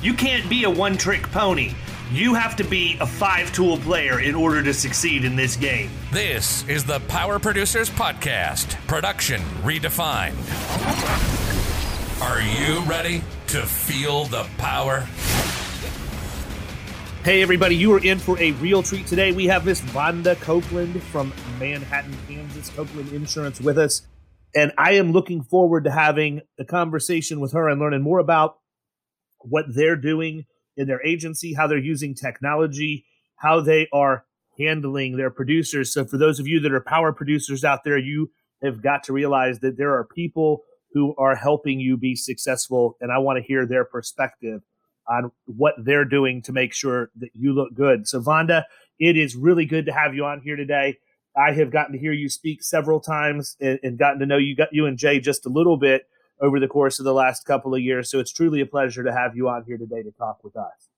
You can't be a one trick pony. You have to be a five tool player in order to succeed in this game. This is the Power Producers Podcast, production redefined. Are you ready to feel the power? Hey, everybody, you are in for a real treat today. We have Miss Vonda Copeland from Manhattan, Kansas, Copeland Insurance with us. And I am looking forward to having a conversation with her and learning more about what they're doing in their agency, how they're using technology, how they are handling their producers. So, for those of you that are power producers out there, you have got to realize that there are people who are helping you be successful. And I want to hear their perspective on what they're doing to make sure that you look good. So, Vonda, it is really good to have you on here today. I have gotten to hear you speak several times and, and gotten to know you got you and Jay just a little bit over the course of the last couple of years. So it's truly a pleasure to have you on here today to talk with us.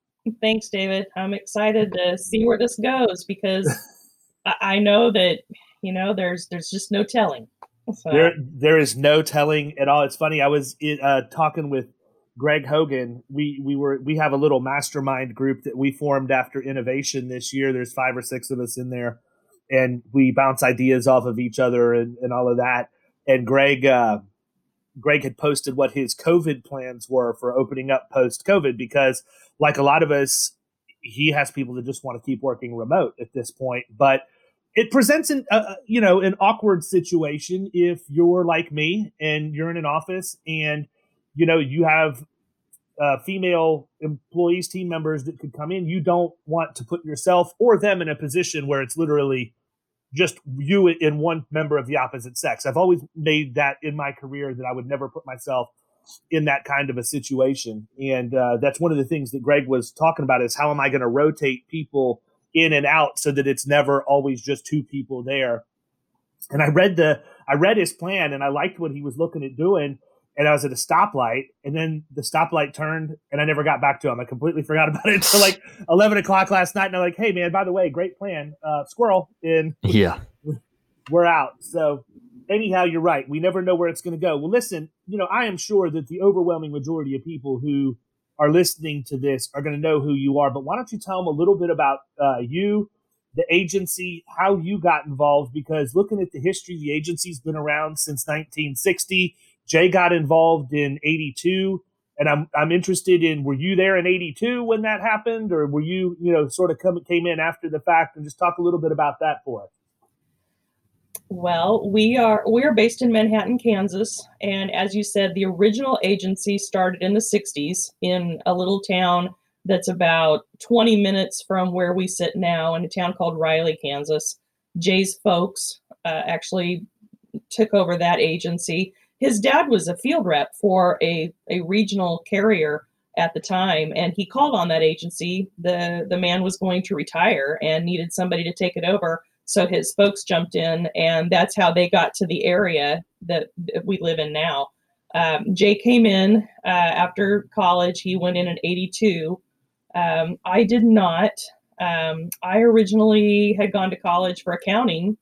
Thanks, David. I'm excited to see where this goes because I know that you know there's there's just no telling. So. There there is no telling at all. It's funny. I was uh, talking with Greg Hogan. We we were we have a little mastermind group that we formed after innovation this year. There's five or six of us in there, and we bounce ideas off of each other and, and all of that. And Greg uh, Greg had posted what his COVID plans were for opening up post COVID because, like a lot of us, he has people that just want to keep working remote at this point. But it presents an uh, you know an awkward situation if you're like me and you're in an office and you know you have uh, female employees, team members that could come in. You don't want to put yourself or them in a position where it's literally just you in one member of the opposite sex. I've always made that in my career that I would never put myself in that kind of a situation. And uh, that's one of the things that Greg was talking about is how am I going to rotate people in and out so that it's never always just two people there. And I read the I read his plan and I liked what he was looking at doing and I was at a stoplight, and then the stoplight turned, and I never got back to him. I completely forgot about it until like eleven o'clock last night, and I'm like, "Hey, man, by the way, great plan, uh, squirrel." And yeah, we're out. So anyhow, you're right. We never know where it's going to go. Well, listen, you know, I am sure that the overwhelming majority of people who are listening to this are going to know who you are. But why don't you tell them a little bit about uh, you, the agency, how you got involved? Because looking at the history, the agency's been around since 1960 Jay got involved in 82 and I'm I'm interested in were you there in 82 when that happened or were you, you know, sort of come came in after the fact and just talk a little bit about that for us. Well, we are we are based in Manhattan, Kansas, and as you said, the original agency started in the 60s in a little town that's about 20 minutes from where we sit now in a town called Riley, Kansas. Jay's folks uh, actually took over that agency his dad was a field rep for a, a regional carrier at the time and he called on that agency. The the man was going to retire and needed somebody to take it over. So his folks jumped in and that's how they got to the area that, we live in now. Um, jay came in uh, after college. He went in in 82 um, i did not. Um, i originally had gone to college for accounting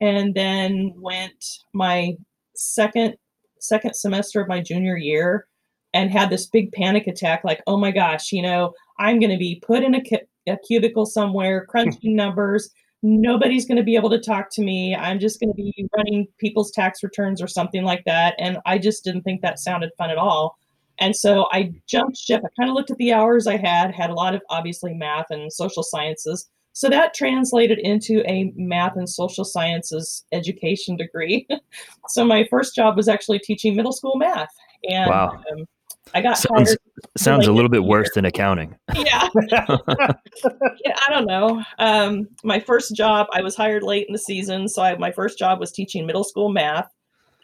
and then went my second second semester of my junior year and had this big panic attack like, oh my gosh, you know, I'm going to be put in a, cu- a cubicle somewhere, crunching numbers, nobody's going to be able to talk to me. I'm just going to be running people's tax returns or something like that. And I just didn't think that sounded fun at all. And so I jumped ship. I kind of looked at the hours I had, had a lot of obviously math and social sciences. So that translated into a math and social sciences education degree. so my first job was actually teaching middle school math. And wow. um, I got sounds, sounds a little bit worse than accounting. Yeah. yeah I don't know. Um, my first job, I was hired late in the season. So I, my first job was teaching middle school math.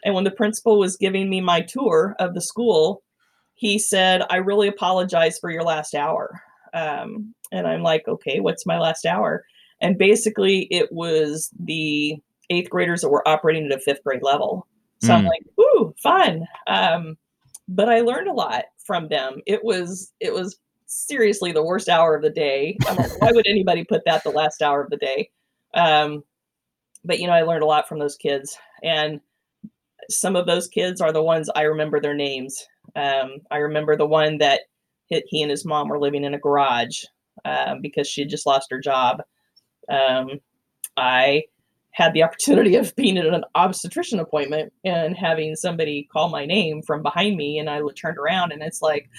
And when the principal was giving me my tour of the school, he said, I really apologize for your last hour. Um, and I'm like, okay, what's my last hour? And basically, it was the eighth graders that were operating at a fifth grade level. So mm. I'm like, ooh, fun. Um, but I learned a lot from them. It was it was seriously the worst hour of the day. Like, why would anybody put that the last hour of the day? Um, but you know, I learned a lot from those kids, and some of those kids are the ones I remember their names. Um, I remember the one that he and his mom were living in a garage um, because she had just lost her job. Um, I had the opportunity of being at an obstetrician appointment and having somebody call my name from behind me, and I turned around and it's like,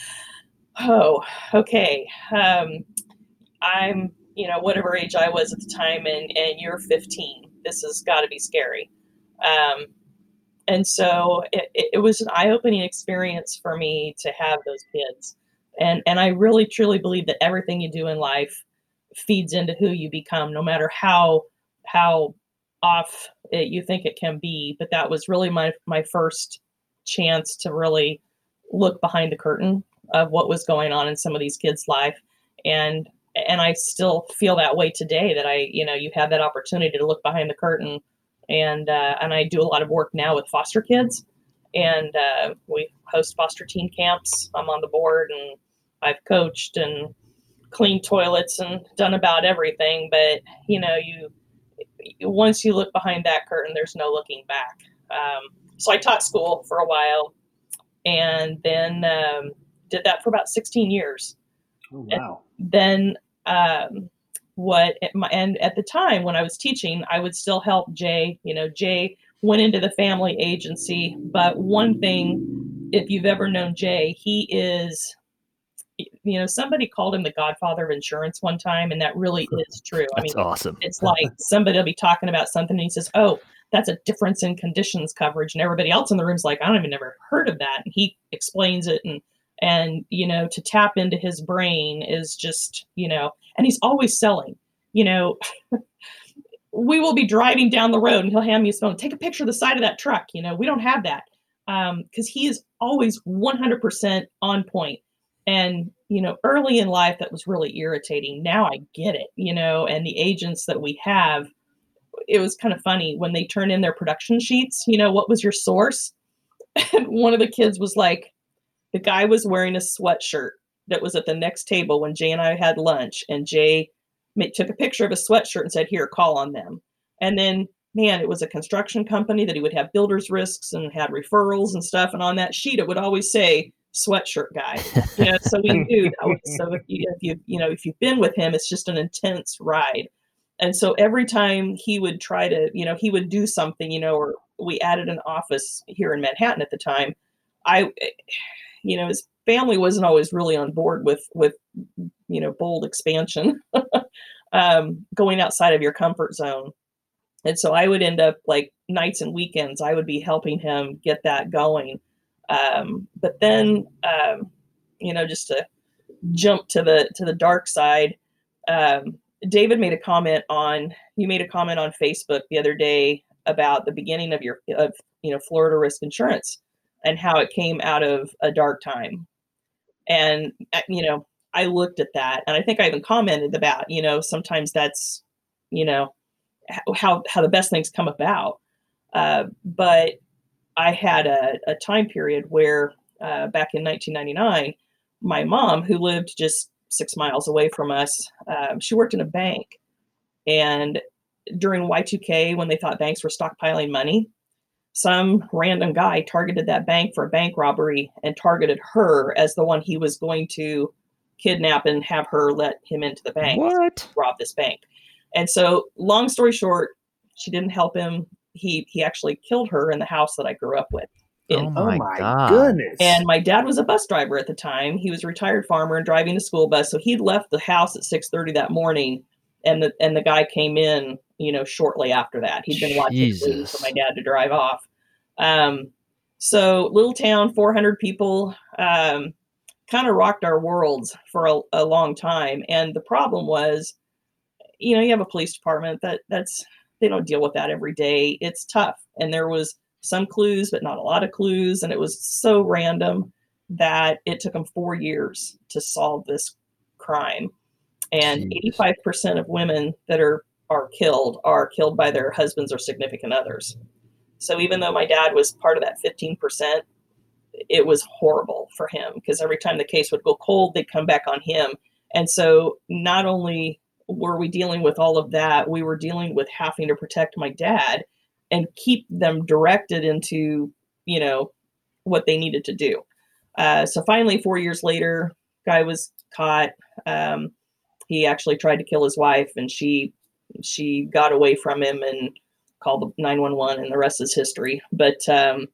oh, okay, um, I'm you know whatever age I was at the time, and and you're 15. This has got to be scary. Um, and so it, it was an eye-opening experience for me to have those kids and and i really truly believe that everything you do in life feeds into who you become no matter how how off it, you think it can be. But that was really my my first chance to really look behind the curtain of what was going on in some of these kids life. And and i still feel that way today that i you know you have that opportunity to look behind the curtain. And uh, and i do a lot of work now with foster kids. And uh, we host foster teen camps. I'm on the board and I've coached and cleaned toilets and done about everything. But you know, you once you look behind that curtain, there's no looking back. Um, so I taught school for a while, and then um, did that for about 16 years. Oh, wow. And then um, what? My, and at the time when I was teaching, I would still help Jay. You know, Jay went into the family agency, but one thing, if you've ever known Jay, he is you know, somebody called him the godfather of insurance one time, and that really is true. I mean, awesome. it's like somebody will be talking about something and he says, Oh, that's a difference in conditions coverage. And everybody else in the room's like, I don't even never heard of that. And he explains it and and you know, to tap into his brain is just, you know, and he's always selling, you know. we will be driving down the road and he'll hand me his phone. Take a picture of the side of that truck. You know, we don't have that because um, he is always 100% on point and you know early in life that was really irritating. Now i get it you know and the agents that we have it was kind of funny when they turn in their production sheets you know what was your source? And one of the kids was like the guy was wearing a sweatshirt that was at the next table when jay and i had lunch and jay took a picture of a sweatshirt and said here call on them. And then man it was a construction company that he would have builders risks and had referrals and stuff and on that sheet it would always say sweatshirt guy. You know, so we knew that was so if you, if you you know if you've been with him, it's just an intense ride. And so every time he would try to, you know, he would do something, you know, or we added an office here in Manhattan at the time. I, you know, his family wasn't always really on board with with you know bold expansion, um, going outside of your comfort zone. And so I would end up like nights and weekends, I would be helping him get that going um, but then, um, you know, just to jump to the to the dark side, um, David made a comment on you made a comment on Facebook the other day about the beginning of your of you know Florida risk insurance and how it came out of a dark time, and uh, you know I looked at that and I think I even commented about you know sometimes that's you know how how the best things come about, uh, but I had a, a time period where uh, back in 1999, my mom, who lived just six miles away from us, um, she worked in a bank. And during Y2K, when they thought banks were stockpiling money, some random guy targeted that bank for a bank robbery and targeted her as the one he was going to kidnap and have her let him into the bank what? rob this bank And so, long story short, she didn't help him. He he actually killed her in the house that I grew up with. In, oh my, oh my God. goodness. and my dad was a bus driver at the time. He was a retired farmer and driving a school bus. So he'd left the house at 6:30 that morning and the and the guy came in, you know, shortly after that. He'd been watching for my dad to drive off. Um so little town, 400 people, um kind of rocked our worlds for a, a long time. And the problem was, you know, you have a police department that that's they don't deal with that every day. It's tough. And there was some clues, but not a lot of clues. And it was so random that it took them four years to solve this crime. And Jeez. 85% of women that are are killed are killed by their husbands or significant others. So even though my dad was part of that 15%, it was horrible for him because every time the case would go cold, they'd come back on him. And so not only were we dealing with all of that, we were dealing with having to protect my dad and keep them directed into, you know, what they needed to do. Uh, so finally, four years later, guy was caught. Um, he actually tried to kill his wife, and she she got away from him and called the 911, and the rest is history. But um,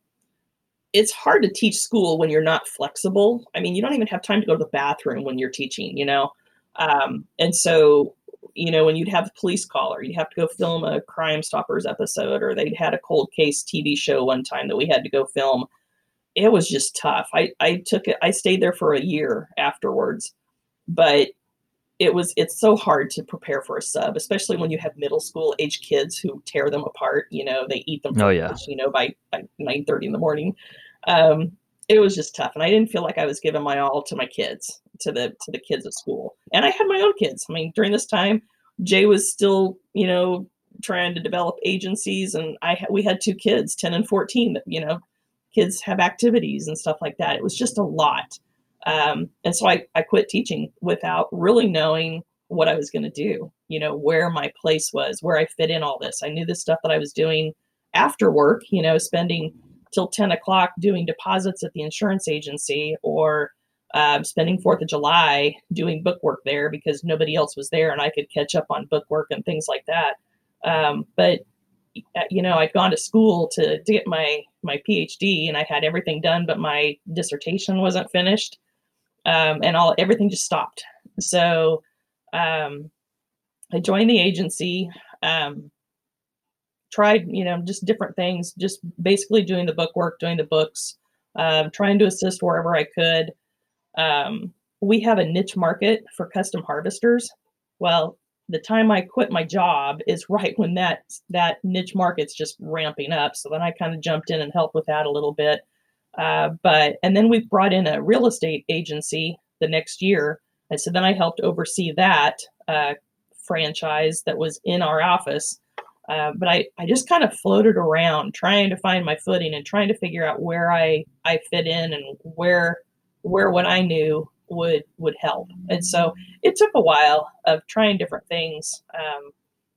it's hard to teach school when you're not flexible. I mean, you don't even have time to go to the bathroom when you're teaching, you know. Um, and so, you know, when you'd have a police caller, you'd have to go film a Crime Stoppers episode, or they'd had a cold case TV show one time that we had to go film. It was just tough. I I took it. I stayed there for a year afterwards, but it was it's so hard to prepare for a sub, especially when you have middle school age kids who tear them apart. You know, they eat them. Oh, yeah. lunch, You know, by by nine thirty in the morning. Um, it was just tough, and I didn't feel like I was giving my all to my kids, to the to the kids at school. And I had my own kids. I mean, during this time, Jay was still, you know, trying to develop agencies, and I we had two kids, ten and fourteen. That you know, kids have activities and stuff like that. It was just a lot. Um, and so I, I quit teaching without really knowing what I was going to do, you know, where my place was, where I fit in all this. I knew the stuff that I was doing after work, you know, spending till 10 o'clock doing deposits at the insurance agency or um, spending Fourth of July doing book work there because nobody else was there and I could catch up on book work and things like that. Um, but uh, you know, I'd gone to school to, to get my my PhD and I had everything done, but my dissertation wasn't finished um, and all everything just stopped. So um, I joined the agency, um, tried you know just different things, just basically doing the book work, doing the books, um, trying to assist wherever I could. Um, we have a niche market for custom harvesters. Well, the time I quit my job is right when that that niche market's just ramping up. So then I kind of jumped in and helped with that a little bit. Uh, but and then we brought in a real estate agency the next year, and so then I helped oversee that uh, franchise that was in our office. Uh, but I, I just kind of floated around trying to find my footing and trying to figure out where I, I fit in and where where what I knew would would help. And so it took a while of trying different things. Um,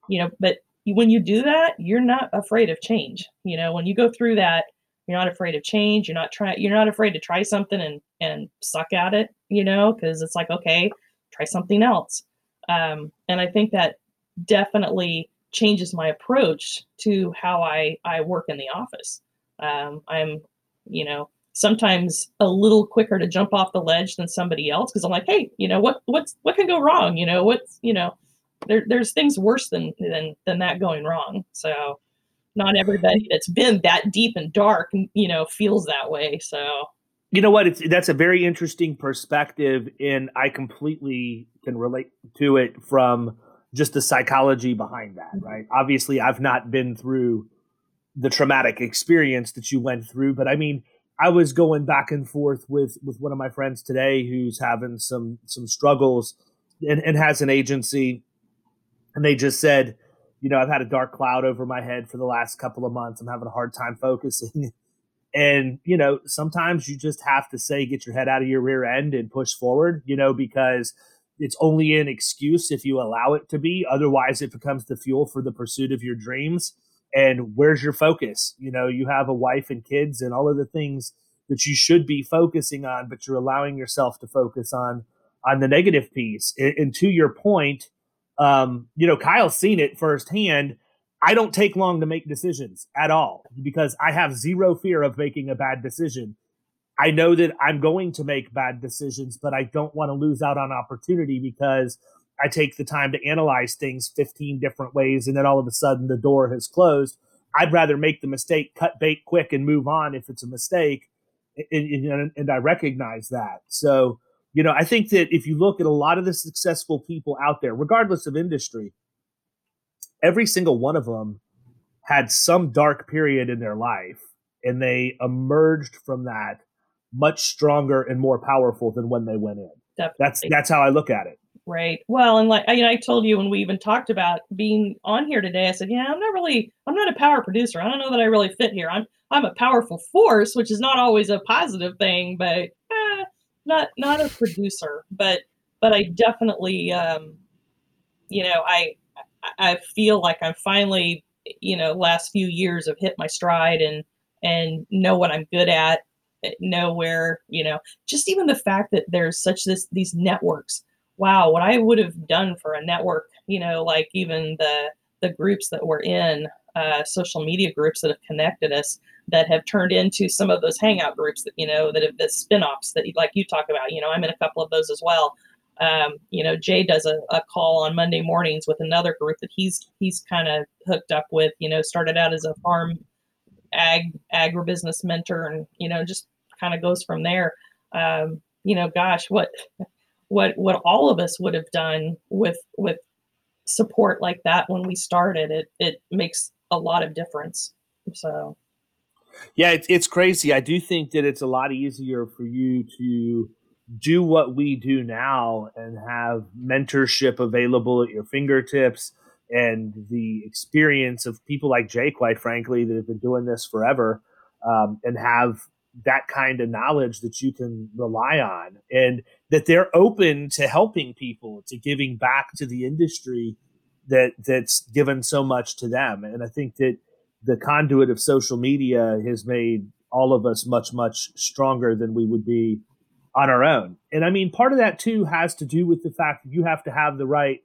you know, but when you do that, you're not afraid of change. You know, when you go through that, you're not afraid of change. You're not trying. You're not afraid to try something and and suck at it. You know, because it's like okay, try something else. Um, and I think that definitely changes my approach to how I I work in the office. Um, I'm, you know, sometimes a little quicker to jump off the ledge than somebody else because I'm like, hey, you know what what's what can go wrong? You know what's you know there there's things worse than than than that going wrong. So not everybody that's been that deep and dark, you know, feels that way. So you know what? It's that's a very interesting perspective, and I completely can relate to it from just the psychology behind that. Mm-hmm. Right? Obviously, I've not been through the traumatic experience that you went through, but I mean, I was going back and forth with with one of my friends today who's having some some struggles and, and has an agency, and they just said, you know, I've had a dark cloud over my head for the last couple of months. I'm having a hard time focusing. And, you know, sometimes you just have to say, get your head out of your rear end and push forward, you know, because it's only an excuse if you allow it to be. Otherwise, it becomes the fuel for the pursuit of your dreams. And where's your focus? You know, you have a wife and kids and all of the things that you should be focusing on, but you're allowing yourself to focus on on the negative piece. And, and to your point, Um, you know, Kyle's seen it firsthand. I don't take long to make decisions at all because I have zero fear of making a bad decision. I know that I'm going to make bad decisions, but I don't want to lose out on opportunity because I take the time to analyze things 15 different ways and then all of a sudden the door has closed. I'd rather make the mistake, cut bait quick and move on if it's a mistake. And, and, and I recognize that. So, you know, I think that if you look at a lot of the successful people out there, regardless of industry, every single one of them had some dark period in their life and they emerged from that much stronger and more powerful than when they went in. Definitely. That's that's how I look at it. Right. Well, and like I, you know, I told you when we even talked about being on here today, I said, yeah, I'm not really, I'm not a power producer. I don't know that I really fit here. I'm, I'm a powerful force, which is not always a positive thing, but eh, not, not a producer. But, but I definitely, um, you know, I, I feel like I'm finally, you know, last few years have hit my stride and and know what I'm good at, eh, know where, you know, just even the fact that there's such this these networks. Wow, what I would have done for a network, you know, like even the the groups that we're in, uh, social media groups that have connected us that have turned into some of those hangout groups that you know that have the spin-offs that like you talk about you know i'm in a couple of those as well um, you know, Jay does a, a call on Monday mornings with another group that he's he's kind of hooked up with. You know, started out as a farm ag agribusiness mentor, and you know, just kind of goes from there. Um, you know, gosh, what what what all of us would have done with with support like that when we started, it it makes a lot of difference. So. Yeah, it's, it's crazy. I do think that it's a lot easier for you to do what we do now and have mentorship available at your fingertips and the experience of people like Jay, quite frankly, that have been doing this forever um, and have that kind of knowledge that you can rely on and that they're open to helping people, to giving back to the industry that that's given so much to them. And I think that the conduit of social media has made all of us much, much stronger than we would be on our own. And I mean, part of that too has to do with the fact that you have to have the right,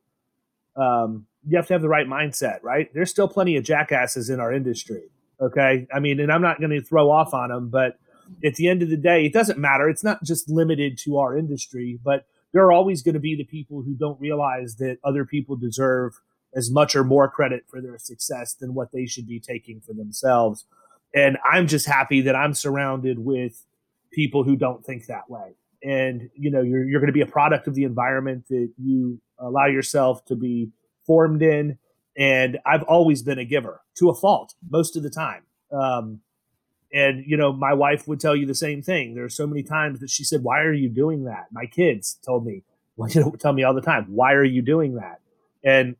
um, you have to have the right mindset, right? There's still plenty of jackasses in our industry. Okay. I mean, and I'm not going to throw off on them, but at the end of the day, it doesn't matter. It's not just limited to our industry, but there are always going to be the people who don't realize that other people deserve as much or more credit for their success than what they should be taking for themselves. And I'm just happy that I'm surrounded with people who don't think that way and you know you're you're going to be a product of the environment that you allow yourself to be formed in and i've always been a giver to a fault most of the time um, and you know my wife would tell you the same thing. There are so many times that she said why are you doing that? My kids told me well, you know, tell me all the time why are you doing that? And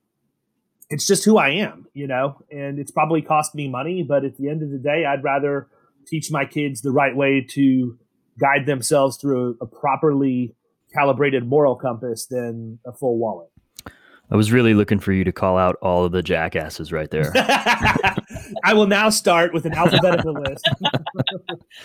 it's just who i am you know and it's probably cost me money but at the end of the day i'd rather teach my kids the right way to guide themselves through a, a properly calibrated moral compass than a full wallet. I was really looking for you to call out all of the jackasses right there. I will now start with an alphabetical list.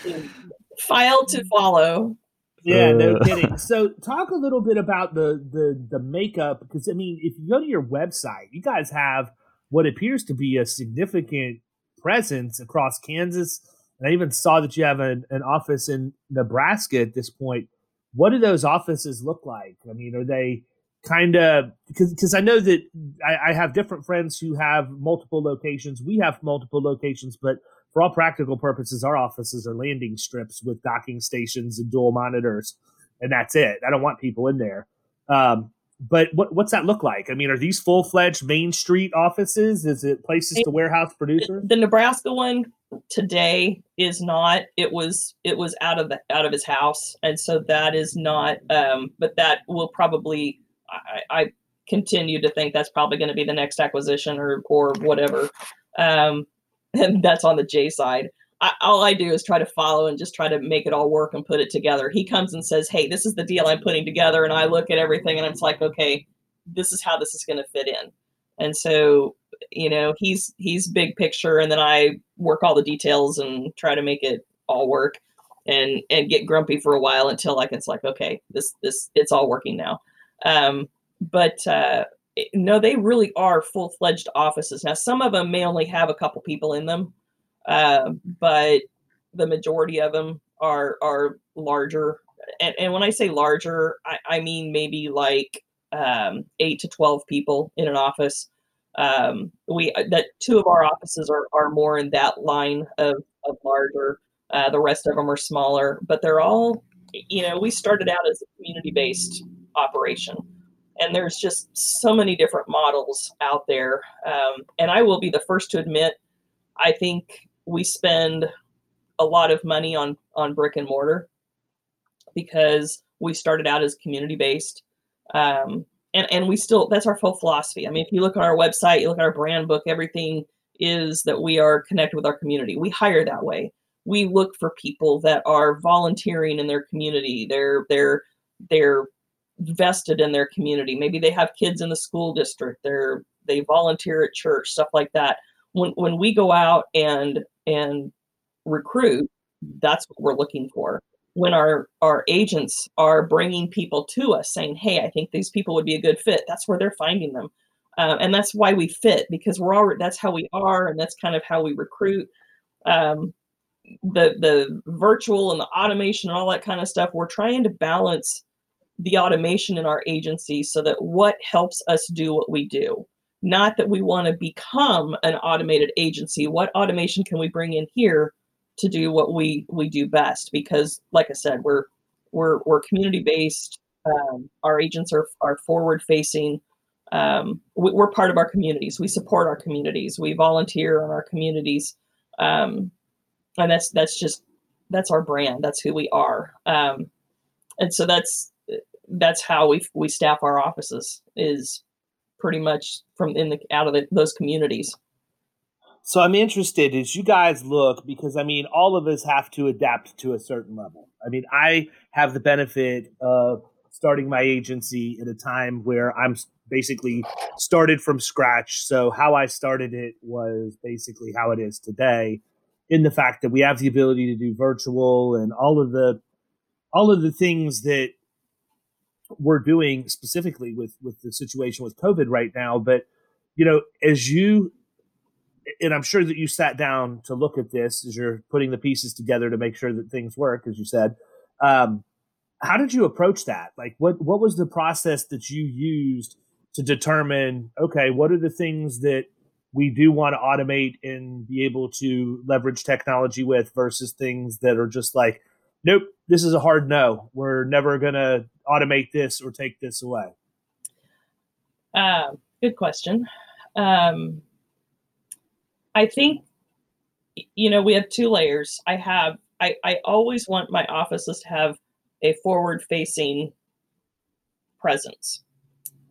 File to follow. Yeah, no uh. kidding. So, talk a little bit about the the the makeup because I mean, if you go to your website, you guys have what appears to be a significant presence across Kansas, and I even saw that you have an, an office in Nebraska at this point. What do those offices look like? I mean, are they kind of because because I know that I, I, have different friends who have multiple locations. We have multiple locations, but for all practical purposes, our offices are landing strips with docking stations and dual monitors, and that's it. I don't want people in there. Um, but what, what's that look like? I mean, are these full fledged Main Street offices? Is it places to warehouse producers? The Nebraska one today is not. It was it was out of the out of his house, and so that is not. Um, but that will probably. I, I continue to think that's probably going to be the next acquisition or or whatever. Um, and that's on the Jay side. I, all I do is try to follow and just try to make it all work and put it together. He comes and says, "Hey, this is the deal I'm putting together," and I look at everything and it's like, "Okay, this is how this is going to fit in." And so, you know, he's he's big picture, and then I work all the details and try to make it all work, and and get grumpy for a while until like it's like, okay, this this it's all working now. Um, but uh, no, they really are full fledged offices. Now, some of them may only have a couple people in them, uh, but the majority of them are are larger. And, and when I say larger, I, I mean maybe like um, eight to twelve people in an office. Um, we uh, that two of our offices are are more in that line of of larger. Uh, the rest of them are smaller, but they're all, you know, we started out as a community based operation and there's just so many different models out there. Um, and I will be the first to admit, I think we spend a lot of money on on brick and mortar because we started out as community based. Um, and, and we still that's our full philosophy. I mean, if you look at our website, you look at our brand book, everything is that we are connected with our community. We hire that way. We look for people that are volunteering in their community. They're they're they're vested in their community. Maybe they have kids in the school district. They're they volunteer at church, stuff like that. When when we go out and and recruit, that's what we're looking for. When our our agents are bringing people to us saying, "Hey, I think these people would be a good fit," that's where they're finding them, uh, and that's why we fit because we're already that's how we are, and that's kind of how we recruit. Um, the the virtual and the automation and all that kind of stuff. We're trying to balance the automation in our agency so that what helps us do what we do. Not that we want to become an automated agency. What automation can we bring in here to do what we we do best? Because like i said we're we're we're community based um, our agents are are forward facing um, we, are part of our communities. We support our communities. We volunteer in our communities. Um, and that's that's just that's our brand. That's who we are. Um, and so that's that's how we we staff our offices is pretty much from in the out of the, those communities. So I'm interested as you guys look because I mean all of us have to adapt to a certain level. I mean I have the benefit of starting my agency at a time where I'm basically started from scratch. So how I started it was basically how it is today in the fact that we have the ability to do virtual and all of the all of the things that we're doing specifically with with the situation with COVID right now. But you know, as you and I'm sure that you sat down to look at this as you're putting the pieces together to make sure that things work, as you said. Um, how did you approach that? Like, what what was the process that you used to determine? Okay, what are the things that we do want to automate and be able to leverage technology with versus things that are just like nope, this is a hard no. We're never to automate this or take this away? Uh, good question. Um, I think, you know, we have two layers. I have, I, I always want my offices to have a forward facing presence.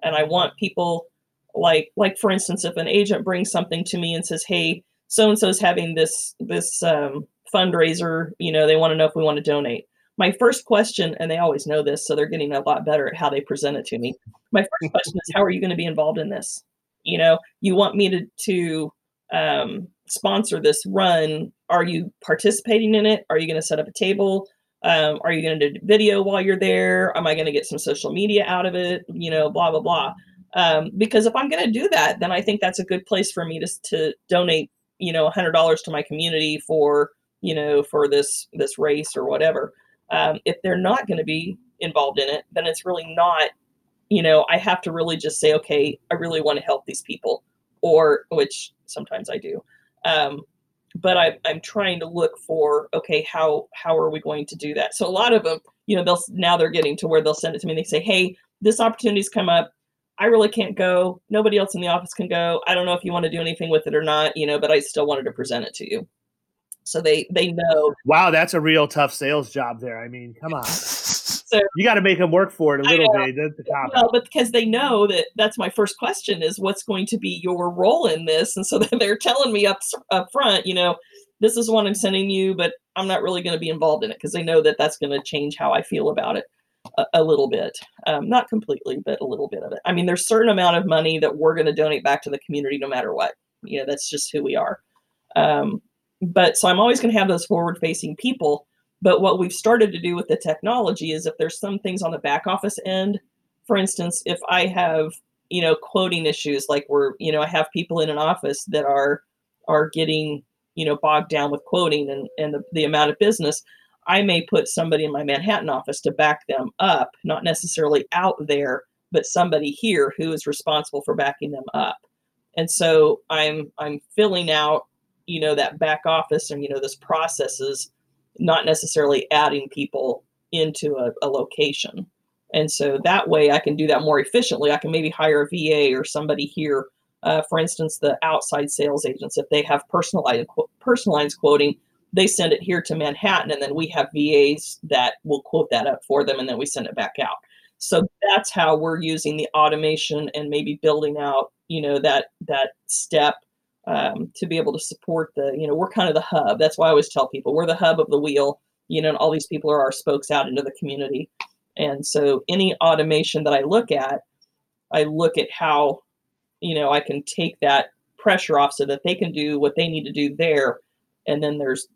And I want people like, like for instance, if an agent brings something to me and says, Hey, so and so is having this, this, um, fundraiser, you know, they want to know if we want to donate. My first question, and they always know this, so they're getting a lot better at how they present it to me. My first question is, how are you going to be involved in this? You know, you want me to to um, sponsor this run. Are you participating in it? Are you going to set up a table? Um, are you going to do video while you're there? Am I going to get some social media out of it? You know, blah blah blah. Um, because if I'm going to do that, then I think that's a good place for me to to donate. You know, hundred dollars to my community for you know, for this this race or whatever. Um, if they're not going to be involved in it, then it's really not. You know, I have to really just say, okay, I really want to help these people, or which sometimes I do. Um, but I, I'm trying to look for, okay, how how are we going to do that? So a lot of them, you know, they'll now they're getting to where they'll send it to me. and They say, hey, this opportunity's come up. I really can't go. Nobody else in the office can go. I don't know if you want to do anything with it or not, you know, but I still wanted to present it to you so they they know. Wow, that's a real tough sales job there. I mean, come on. so you got to make them work for it a little bit. That's the well, but because they know that that's my first question is what's going to be your role in this, and so they're telling me up up front, you know, this is what I'm sending you, but I'm not really going to be involved in it because they know that that's going to change how I feel about it a, a little bit, um, not completely, but a little bit of it. I mean, there's certain amount of money that we're going to donate back to the community no matter what. You know, that's just who we are. Um, but so I'm always going to have those forward facing people. But what we've started to do with the technology is if there's some things on the back office end, for instance, if I have you know, quoting issues like we're, you know, I have people in an office that are are getting, you know, bogged down with quoting and, and the, the amount of business. I may put somebody in my Manhattan office to back them up, not necessarily out there, but somebody here who is responsible for backing them up. And so I'm I'm filling out, you know, that back office and you know this processes, not necessarily adding people into a, a location. And so that way I can do that more efficiently. I can maybe hire a VA or somebody here. Uh, for instance, the outside sales agents, if they have personalized personalized quoting, they send it here to Manhattan, and then we have VAs that will quote that up for them, and then we send it back out. So that's how we're using the automation and maybe building out, you know, that that step um, to be able to support the, you know, we're kind of the hub. That's why I always tell people we're the hub of the wheel. You know, and all these people are our spokes out into the community. And so any automation that I look at, I look at how, you know, I can take that pressure off so that they can do what they need to do there. And then there's,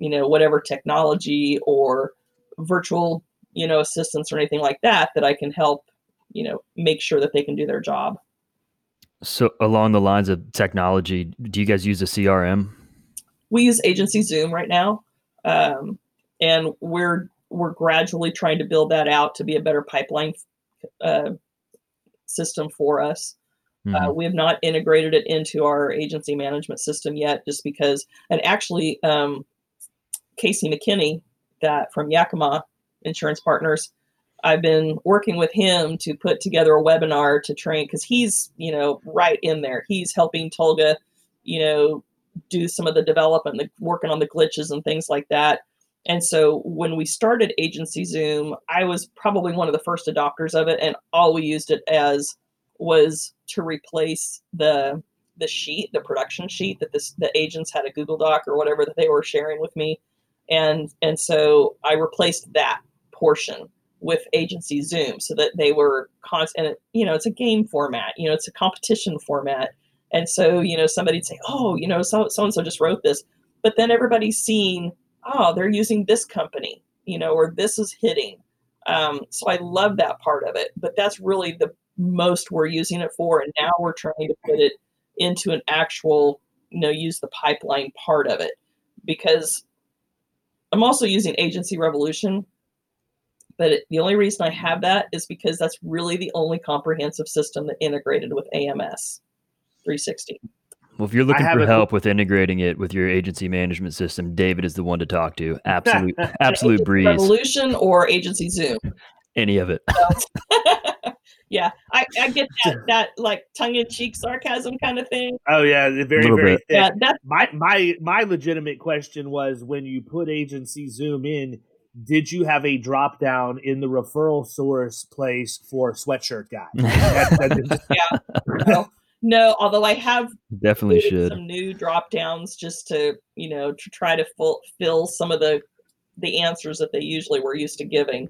you know, whatever technology or virtual, you know, assistance or anything like that that I can help, you know, make sure that they can do their job. So along the lines of technology, do you guys use a CRM? We use Agency Zoom right now. Um, and we're we're gradually trying to build that out to be a better pipeline uh, system for us. Uh, mm-hmm. Uh, we have not integrated it into our agency management system yet, just because. And actually, um, Casey McKinney, that from Yakima Insurance Partners, I've been working with him to put together a webinar to train because he's, you know, right in there. He's helping Tolga, you know, do some of the development, the, working on the glitches and things like that. And so when we started Agency Zoom, I was probably one of the first adopters of it, and all we used it as was to replace the the sheet, the production sheet that this the agents had a Google Doc or whatever that they were sharing with me, and and so I replaced that portion with Agency Zoom so that they were constant. You know, it's a game format. You know, it's a competition format, and so you know somebody'd say, oh, you know, so so and so just wrote this, but then everybody's seeing oh, they're using this company, you know, or this is hitting. Um, so I love that part of it, but that's really the most we're using it for. And now we're trying to put it into an actual, you know, use the pipeline part of it because I'm also using Agency Revolution. But it, the only reason I have that is because that's really the only comprehensive system that integrated with AMS 360. Well, if you're looking for help with integrating it with your agency management system, David is the one to talk to. Absolute, absolute breeze. Revolution or Agency Zoom. Any of it. yeah, I, I get that that like tongue in cheek sarcasm kind of thing. Oh yeah, very very. Thick. Yeah, that's my my my legitimate question was when you put Agency Zoom in. Did you have a drop down in the referral source place for sweatshirt guy? yeah. Well, no, although I have definitely should some new drop downs just to you know to try to fulfill some of the the answers that they usually were used to giving.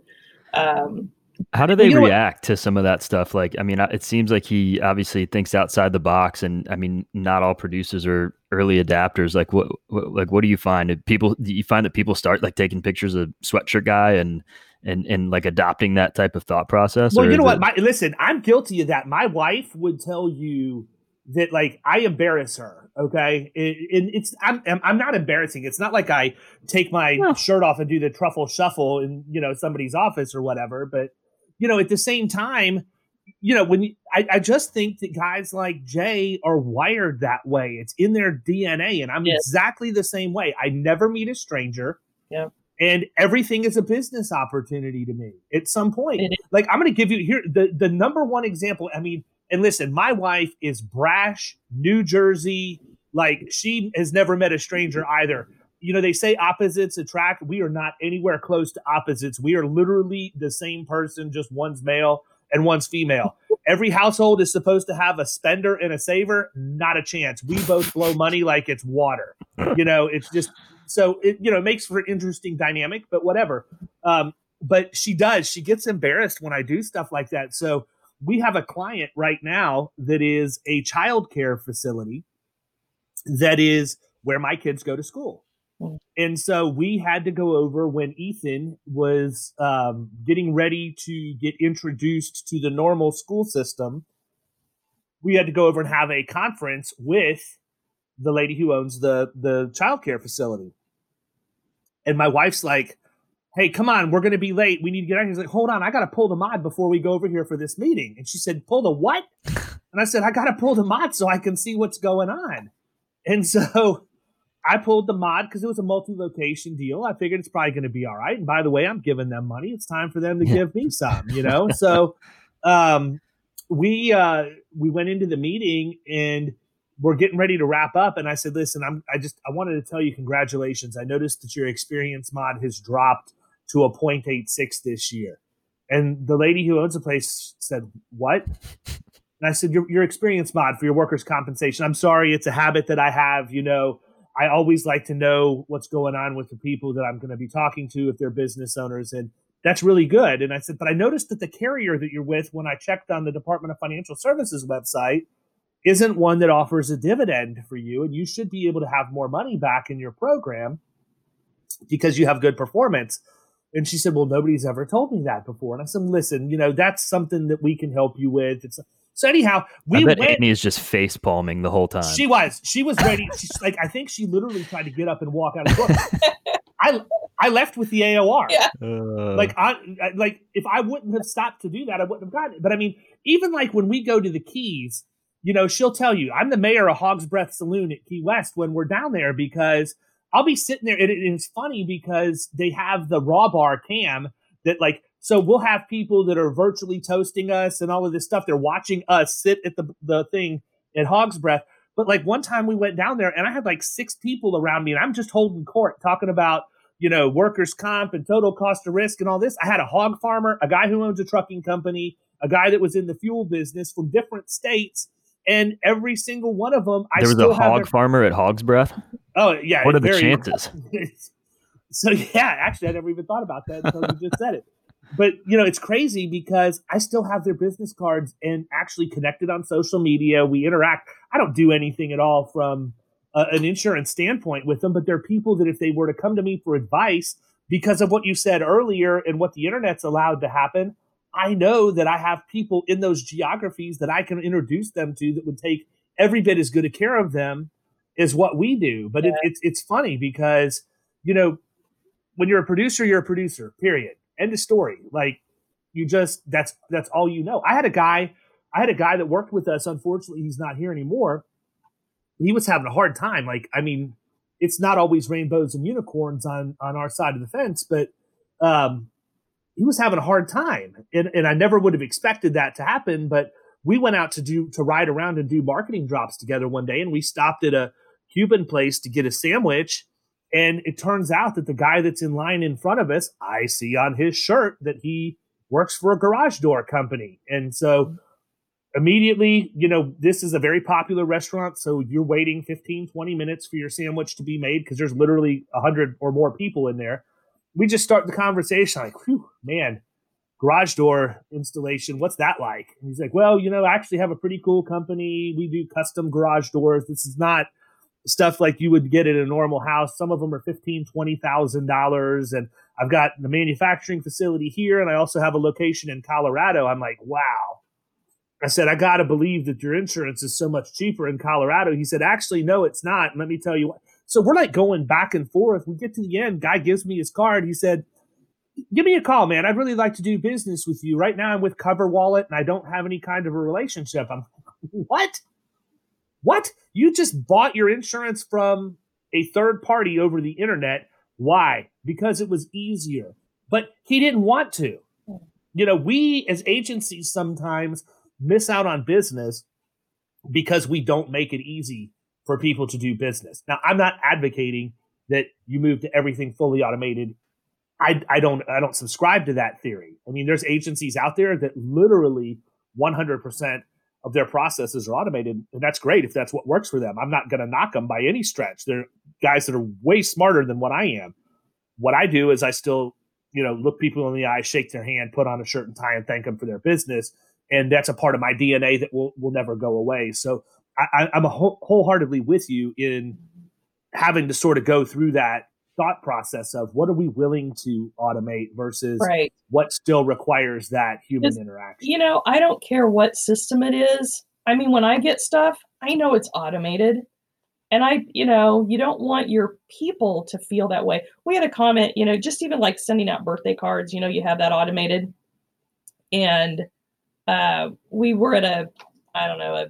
Um, How do they react to some of that stuff? Like, I mean, it seems like he obviously thinks outside the box, and I mean, not all producers are early adapters. Like, what, what like, what do you find? Do people, do you find that people start like taking pictures of sweatshirt guy and and and like adopting that type of thought process? Well, you know what? It... My, listen, I'm guilty of that. My wife would tell you that like I embarrass her. Okay, it, it, it's I'm I'm not embarrassing. It's not like I take my no. shirt off and do the truffle shuffle in you know somebody's office or whatever. But you know, at the same time, you know, when you, I, I just think that guys like Jay are wired that way. It's in their DNA, and I'm yes. exactly the same way. I never meet a stranger. Yeah and everything is a business opportunity to me at some point. Like I'm going to give you here the the number one example. I mean, and listen, my wife is brash, New Jersey. Like she has never met a stranger either. You know, they say opposites attract. We are not anywhere close to opposites. We are literally the same person, just one's male and one's female. Every household is supposed to have a spender and a saver. Not a chance. We both blow money like it's water. You know, it's just so it you know it makes for an interesting dynamic, but whatever. Um, but she does. She gets embarrassed when I do stuff like that. So we have a client right now that is a child care facility that is where my kids go to school. Hmm. And so we had to go over when Ethan was um, getting ready to get introduced to the normal school system. we had to go over and have a conference with the lady who owns the the childcare facility. And my wife's like, "Hey, come on, we're going to be late. We need to get out." He's like, "Hold on, I got to pull the mod before we go over here for this meeting." And she said, "Pull the what?" And I said, "I got to pull the mod so I can see what's going on." And so I pulled the mod because it was a multi-location deal. I figured it's probably going to be all right. And by the way, I'm giving them money. It's time for them to give me some, you know. so um, we uh, we went into the meeting and we're getting ready to wrap up. And I said, "Listen, I'm I just I wanted to tell you congratulations. I noticed that your experience mod has dropped to a 0.86 this year." And the lady who owns the place said, "What?" And I said, your, your experience mod for your workers' compensation. I'm sorry, it's a habit that I have. You know, I always like to know what's going on with the people that I'm going to be talking to if they're business owners. And that's really good. And I said, but I noticed that the carrier that you're with, when I checked on the Department of Financial Services website, isn't one that offers a dividend for you. And you should be able to have more money back in your program because you have good performance. And she said, Well, nobody's ever told me that before. And I said, Listen, you know, that's something that we can help you with. It's so anyhow, we I bet went. Annie is just face palming the whole time. She was. She was ready. She's like, I think she literally tried to get up and walk out of the door. I I left with the AOR. Yeah. Uh, Like I I- like if I wouldn't have stopped to do that, I wouldn't have gotten it. But I mean, even like when we go to the Keys, you know, she'll tell you, I'm the mayor of Hog's Breath Saloon at Key West when we're down there because I'll be sitting there and, it, and it's funny because they have the raw bar cam that like so we'll have people that are virtually toasting us and all of this stuff. They're watching us sit at the the thing at Hog's Breath. But like one time we went down there and I had like six people around me and I'm just holding court talking about, you know, workers' comp and total cost of risk and all this. I had a hog farmer, a guy who owns a trucking company, a guy that was in the fuel business from different states. And every single one of them, I there was a hog their- farmer at Hog's Breath. Oh yeah. What are the chances? so yeah, actually, I never even thought about that until you just said it. But you know, it's crazy because I still have their business cards and actually connected on social media. We interact. I don't do anything at all from uh, an insurance standpoint with them, but they're people that if they were to come to me for advice because of what you said earlier and what the internet's allowed to happen, I know that I have people in those geographies that I can introduce them to that would take every bit as good a care of them as what we do. But it, it's it's funny because you know when you're a producer, you're a producer. Period. End of story. Like you just that's that's all you know. I had a guy, I had a guy that worked with us. Unfortunately, he's not here anymore. He was having a hard time. Like I mean, it's not always rainbows and unicorns on on our side of the fence, but um, he was having a hard time, and and I never would have expected that to happen. But we went out to do to ride around and do marketing drops together one day, and we stopped at a Cuban place to get a sandwich. And it turns out that the guy that's in line in front of us, I see on his shirt that he works for a garage door company. And so immediately, you know, this is a very popular restaurant. So you're waiting 15, 20 minutes for your sandwich to be made because there's literally 100 or more people in there. We just start the conversation like, whew, man, garage door installation, what's that like? And he's like, well, you know, I actually have a pretty cool company. We do custom garage doors. This is not stuff like you would get in a normal house. Some of them are fifteen, twenty thousand dollars, and I've got the manufacturing facility here, and I also have a location in Colorado. I'm like, wow. I said, I got to believe that your insurance is so much cheaper in Colorado. He said, actually, no, it's not. Let me tell you what. So we're like going back and forth. We get to the end. Guy gives me his card. He said, give me a call, man. I'd really like to do business with you. Right now, I'm with Cover Wallet, and I don't have any kind of a relationship. I'm what? What? You just bought your insurance from a third party over the internet. Why? Because it was easier. But he didn't want to. You know, we as agencies sometimes miss out on business because we don't make it easy for people to do business. Now, I'm not advocating that you move to everything fully automated. I, I don't I don't subscribe to that theory. I mean, there's agencies out there that literally 100% of their processes are automated, and that's great if that's what works for them. I'm not going to knock them by any stretch. They're guys that are way smarter than what I am. What I do is I still, you know, look people in the eye, shake their hand, put on a shirt and tie, and thank them for their business, and that's a part of my DNA that will will never go away. So I, I'm a whole, wholeheartedly with you in having to sort of go through that thought process of what are we willing to automate versus Right. what still requires that human interaction. You know, I don't care what system it is. I mean, when I get stuff, I know it's automated. And I, you know, you don't want your people to feel that way. We had a comment, you know, just even like sending out birthday cards, you know, you have that automated. And uh, we were at a, I don't know, a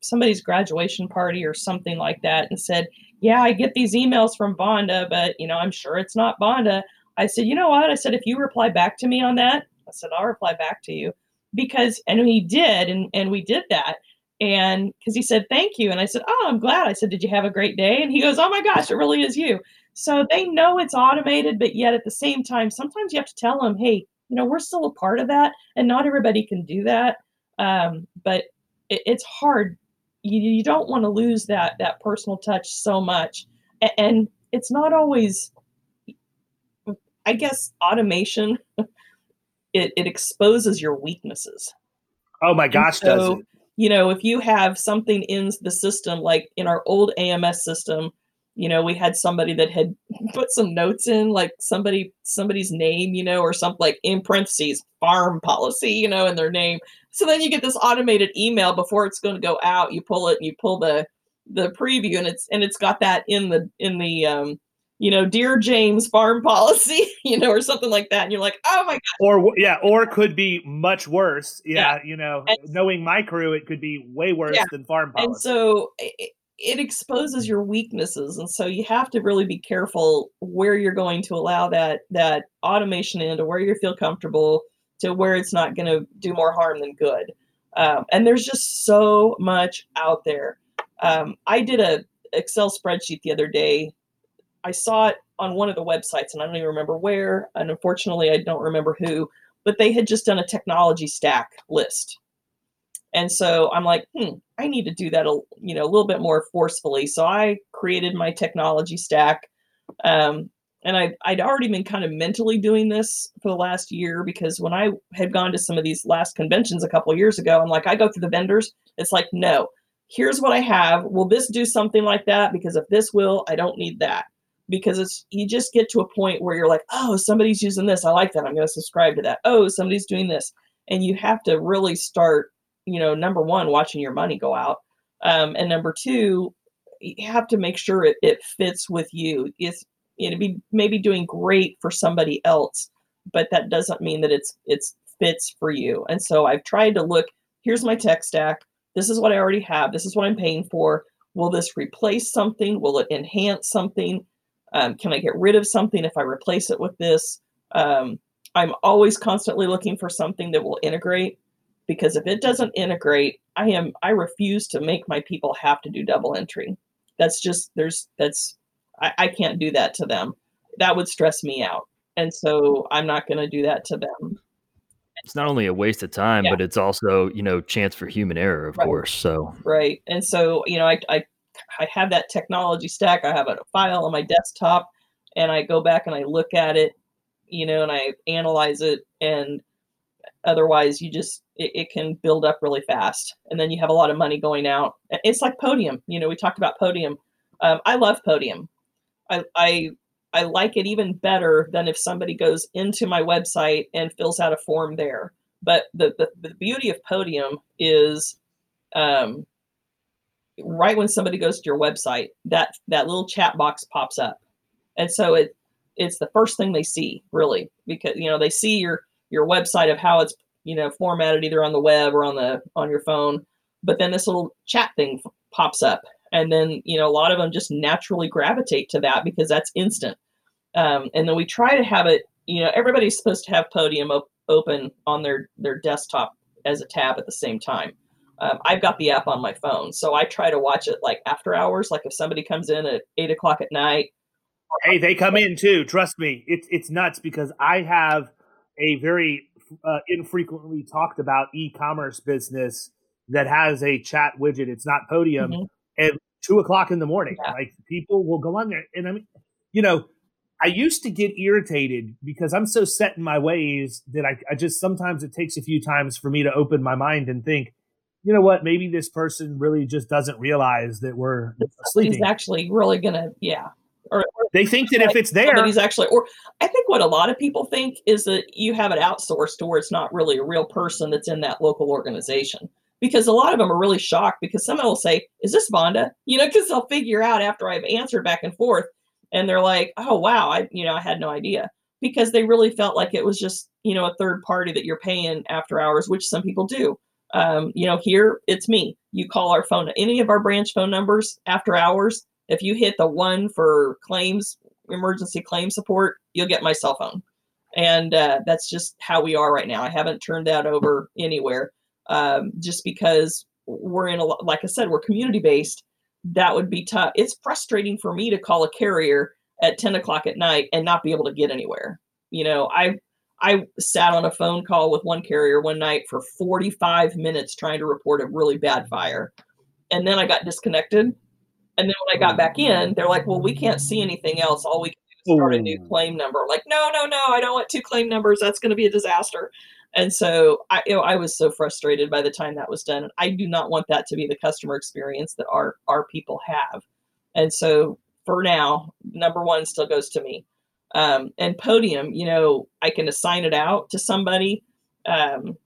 somebody's graduation party or something like that and said, Yeah, I get these emails from Vonda, but you know, I'm sure it's not Vonda. I said, You know what? I said, if you reply back to me on that, I said, I'll reply back to you. Because and he did, and, and we did that. And because he said, Thank you. And I said, Oh, I'm glad. I said, Did you have a great day? And he goes, Oh my gosh, it really is you. So they know it's automated, but yet at the same time, sometimes you have to tell them, Hey, you know, we're still a part of that, and not everybody can do that. Um, but it, it's hard you, you don't want to lose that that personal touch so much. And, it's not always i guess automation. It, it exposes your weaknesses. Oh my gosh so, does it? you know if you have something in the system like in our old ams system you know we had somebody that had put some notes in like somebody somebody's name you know or something like in parentheses farm policy you know in their name so then you get this automated email before it's going to go out. You pull it and you pull the the preview and it's and it's got that in the in the um you know, dear James farm policy, you know, or something like that. And you're like, oh my God. Or, yeah, or could be much worse. Yeah. yeah. You know, and, knowing my crew, it could be way worse yeah. than farm policy. And so it, it, exposes your weaknesses. And so you have to really be careful where you're going to allow that, that automation in to where you feel comfortable to where it's not going to do more harm than good. Um, and there's just so much out there. Um, I did a Excel spreadsheet the other day. I saw it on one of the websites, and I don't even remember where. And unfortunately, I don't remember who. But they had just done a technology stack list, and so I'm like, hmm, I need to do that a you know a little bit more forcefully. So I created my technology stack. Um, and I, I'd already been kind of mentally doing this for the last year because when I had gone to some of these last conventions a couple years ago, I'm like, I go through the vendors. It's like, no, here's what I have. Will this do something like that? Because if this will, I don't need that. Because it's you just get to a point where you're like, oh, somebody's using this. I like that. I'm going to subscribe to that. Oh, somebody's doing this, and you have to really start. You know, number one, watching your money go out, um, and number two, you have to make sure it, it fits with you. It's know be maybe doing great for somebody else but that doesn't mean that it's it's fits for you. And so i've tried to look here's my tech stack. This is what i already have. This is what i'm paying for. Will this replace something? Will it enhance something? Um, can i get rid of something if i replace it with this? Um, i'm always constantly looking for something that will integrate because if it doesn't integrate i am i refuse to make my people have to do double entry that's just there's that's I, I can't do that to them. That would stress me out. And so I'm not going to do that to them. It's not only a waste of time, yeah. but it's also, you know, chance for human error, of right. course. So, right. And so, you know, I, I, I have that technology stack. I have a file on my desktop and I go back and I look at it, you know, and I analyze it. And otherwise, you just, it, it, can build up really fast. And then you have a lot of money going out. It's like Podium. You know, we talked about Podium. Um, I love Podium. I, I I like it even better than if somebody goes into my website and fills out a form there. But the the, the beauty of Podium is um, right when somebody goes to your website, that that little chat box pops up, and so it it's the first thing they see really because you know they see your your website of how it's you know formatted either on the web or on the on your phone, but then this little chat thing pops up. And then you know a lot of them just naturally gravitate to that because that's instant. Um, and then we try to have it you know everybody's supposed to have podium op- open on their their desktop as a tab at the same time. Um, i've got the app on my phone so i try to watch it like after hours like if somebody comes in at eight o'clock at night. Hey they come in too trust me. It's it's nuts because i have a very uh, infrequently talked about e-commerce business that has a chat widget it's not podium mm-hmm at two o'clock in the morning. Yeah. Like people will go on there. And I mean, you know, I used to get irritated because I'm so set in my ways that I, I just sometimes it takes a few times for me to open my mind and think, you know what, maybe this person really just doesn't realize that we're sleeping. He's actually really gonna, yeah. Or, or they think that like, if it's there, he's actually. Or I think what a lot of people think is that you have it outsourced to where it's not really a real person that's in that local organization because a lot of them are really shocked because someone will say, Is this Vonda? You know, because they'll figure out after I've answered back and forth and they're like, Oh wow, I you know, I had no idea. Because they really felt like it was just, you know, a third party that you're paying after hours, which some people do. Um, you know, here it's me. You call our phone, any of our branch phone numbers after hours. If you hit the one for claims, emergency claim support, you'll get my cell phone. And uh, that's just how we are right now. I haven't turned that over anywhere um, just because we're in a, like I said, we're community based. That would be tough. It's frustrating for me to call a carrier at 10 o'clock at night and not be able to get anywhere. You know, I I sat on a phone call with one carrier one night for 45 minutes trying to report a really bad fire. And then I got disconnected. And then when I got back in, they're like, well, we can't see anything else. All we can do is start a new claim number. Like, no, no, no, I don't want two claim numbers. That's going to be a disaster. And so I, you know, I was so frustrated by the time that was done. I do not want that to be the customer experience that our, our people have. And so for now, number one still goes to me. Um, and Podium, you know, I can assign it out to somebody. Um,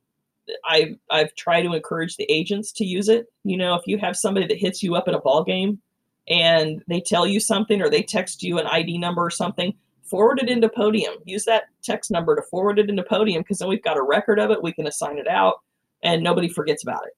I've I've tried to encourage the agents to use it. You know, if you have somebody that hits you up at a ball game and they tell you something or they text you an ID number or something, forward it into Podium. Use that text number to forward it into Podium because then we've got a record of it. We can assign it out and nobody forgets about it.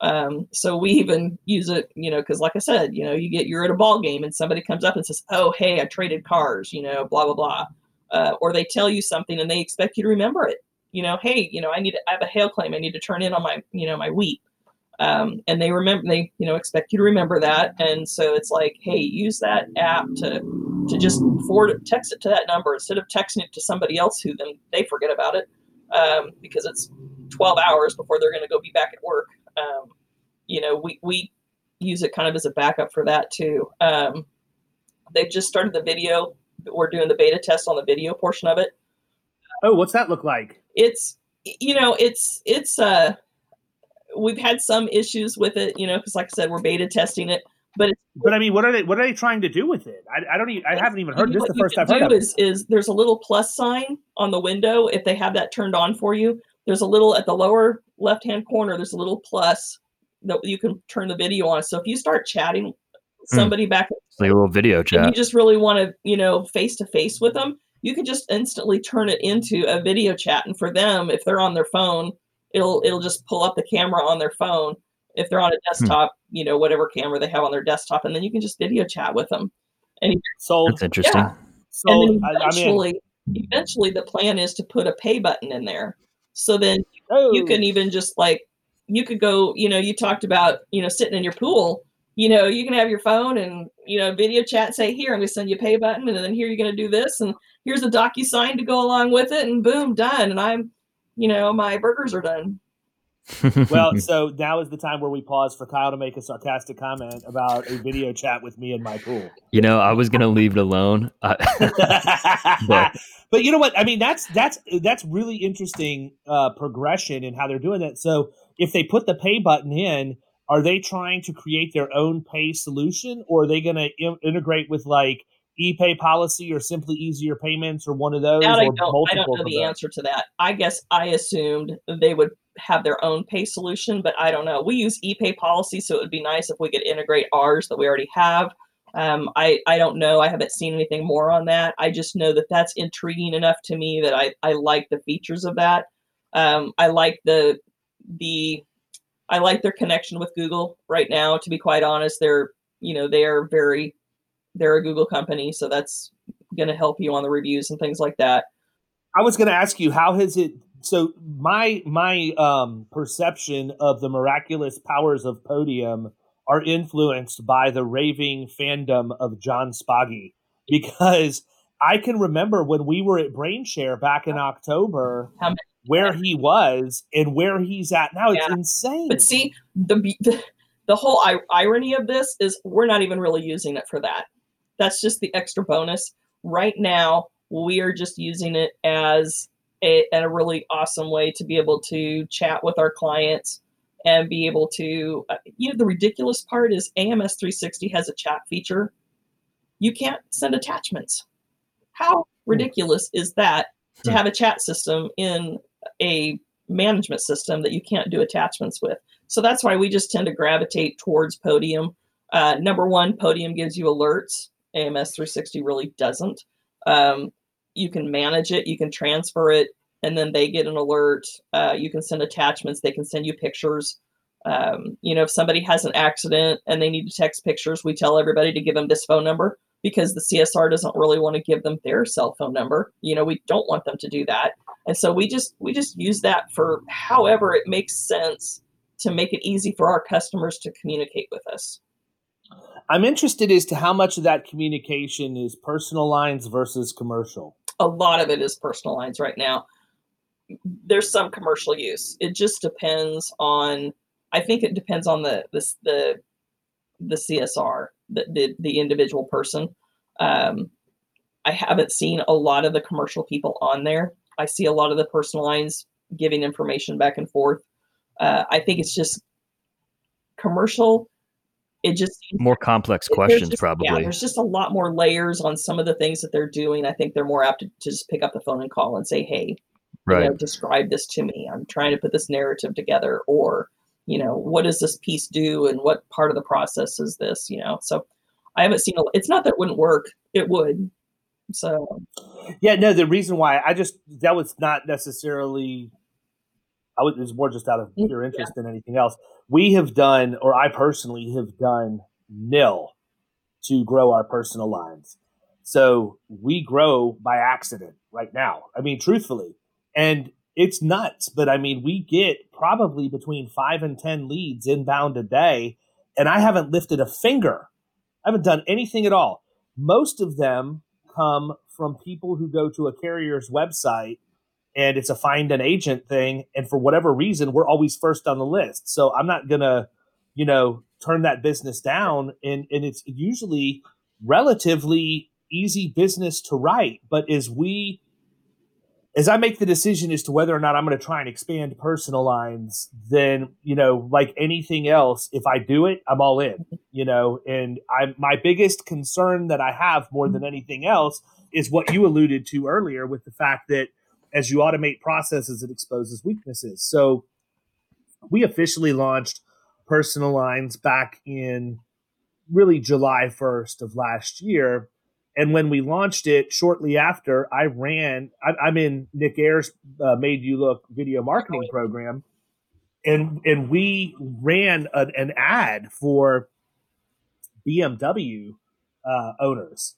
Um, so we even use it, you know, because like I said, you know, you get you're at a ball game and somebody comes up and says, "Oh, hey, I traded cars," you know, blah blah blah, uh, or they tell you something and they expect you to remember it. You know, hey, you know, I need to, I have a hail claim. I need to turn in on my, you know, my wheat. Um, and they remember they you know expect you to remember that and so it's like hey use that app to to just forward text it to that number instead of texting it to somebody else who then they forget about it um, because it's 12 hours before they're going to go be back at work um, you know, we, we use it kind of as a backup for that too. Um, they've just started the video. We're doing the beta test on the video portion of it. Oh, what's that look like? It's, you know, it's, it's, uh, we've had some issues with it, you know, because like I said, we're beta testing it. But but I mean, what are they? What are they trying to do with it? I, I don't. Even, I haven't even heard this. The first I've heard is, is there's a little plus sign on the window if they have that turned on for you there's a little at the lower left hand corner there's a little plus that you can turn the video on so if you start chatting hmm. somebody mm. back like a little video chat you just really want to you know face to face with them you can just instantly turn it into a video chat and for them if they're on their phone it'll it'll just pull up the camera on their phone if they're on a hmm. desktop mm. you know whatever camera they have on their desktop and then you can just video chat with them and so that's interesting yeah. so and then eventually I, I mean, eventually the plan is to put a pay button in there so then oh. you can even just like you could go, you know, you talked about, you know, sitting in your pool. You know, you can have your phone and, you know, video chat, say, here, I'm gonna send you a pay button, and then here you're gonna do this, and here's a docu sign to go along with it, and boom, done. And I'm, you know, my burgers are done. well, so now is the time where we pause for Kyle to make a sarcastic comment about a video chat with me in my pool. You know, I was going to leave it alone, but but you know what? I mean, that's that's that's really interesting uh, progression in how they're doing that. So if they put the pay button in, are they trying to create their own pay solution, or are they going to in- integrate with like ePay policy or simply easier payments or one of those? I don't, I don't know the answer to that. I guess I assumed they would have their own pay solution, but I don't know. We use ePay policy, so it would be nice if we could integrate ours that we already have. Um, I, I don't know. I haven't seen anything more on that. I just know that that's intriguing enough to me that I, I like the features of that. Um, I like the the I like their connection with Google right now. To be quite honest, they're you know they are very they're a Google company, so that's going to help you on the reviews and things like that. I was going to ask you how has it so my my um perception of the miraculous powers of podium are influenced by the raving fandom of John Spaghi because I can remember when we were at BrainShare back in October where he was and where he's at now. It's yeah. insane. But see, the, the, the whole irony of this is we're not even really using it for that. That's just the extra bonus. Right now, we are just using it as a, a really awesome way to be able to chat with our clients and be able to, uh, you know, the ridiculous part is AMS 360 has a chat feature. You can't send attachments. How hmm. ridiculous is that to hmm. have a chat system in a management system that you can't do attachments with? So that's why we just tend to gravitate towards Podium. Uh, number one, Podium gives you alerts. AMS 360 really doesn't. Um, you can manage it, you can transfer it, and then they get an alert. Uh, you can send attachments, they can send you pictures. Um, you know, if somebody has an accident and they need to text pictures, we tell everybody to give them this phone number because the CSR doesn't really want to give them their cell phone number. You know, we don't want them to do that. And so we just we just use that for however it makes sense to make it easy for our customers to communicate with us. I'm interested as to how much of that communication is personal lines versus commercial. A lot of it is personal lines right now. There's some commercial use. It just depends on. I think it depends on the the the, the CSR, the, the the individual person. Um, I haven't seen a lot of the commercial people on there. I see a lot of the personal lines giving information back and forth. Uh, I think it's just commercial it just more complex questions just, probably. yeah, there's just a lot more layers on some of the things that they're doing. I think they're more apt to, to just pick up the phone and call and say hey right you know, describe this to me. I'm trying to put this narrative together or you know what does this piece do and what part of the process is this? You know so i haven't seen a, it's not that it wouldn't work it would so. Yeah no the reason why i just that was not necessarily I was, it was more just out of mm, pure interest yeah. than anything else. We have done, or I personally have done nil to grow our personal lines. So we grow by accident right now. I mean, truthfully. And it's nuts, but I mean, we get probably between five and 10 leads inbound a day, and I haven't lifted a finger. I haven't done anything at all. Most of them come from people who go to a carrier's website and it's a find an agent thing. And for whatever reason, we're always first on the list. So I'm not gonna, you know, turn that business down. And and it's usually relatively easy business to write. But as we as I make the decision as to whether or not I'm going to try and expand personal lines, then you know, like anything else, if I do it, I'm all in. You know, and I my biggest concern that I have more than mm-hmm. anything else is what you alluded to earlier with the fact that as you automate processes, it exposes weaknesses. So we officially launched personal lines back in really July 1st of last year. And when we launched it shortly after, I ran, I, am in Nick Ayers' uh, Made You Look video marketing program. And, and we ran an, an ad for BMW uh, owners.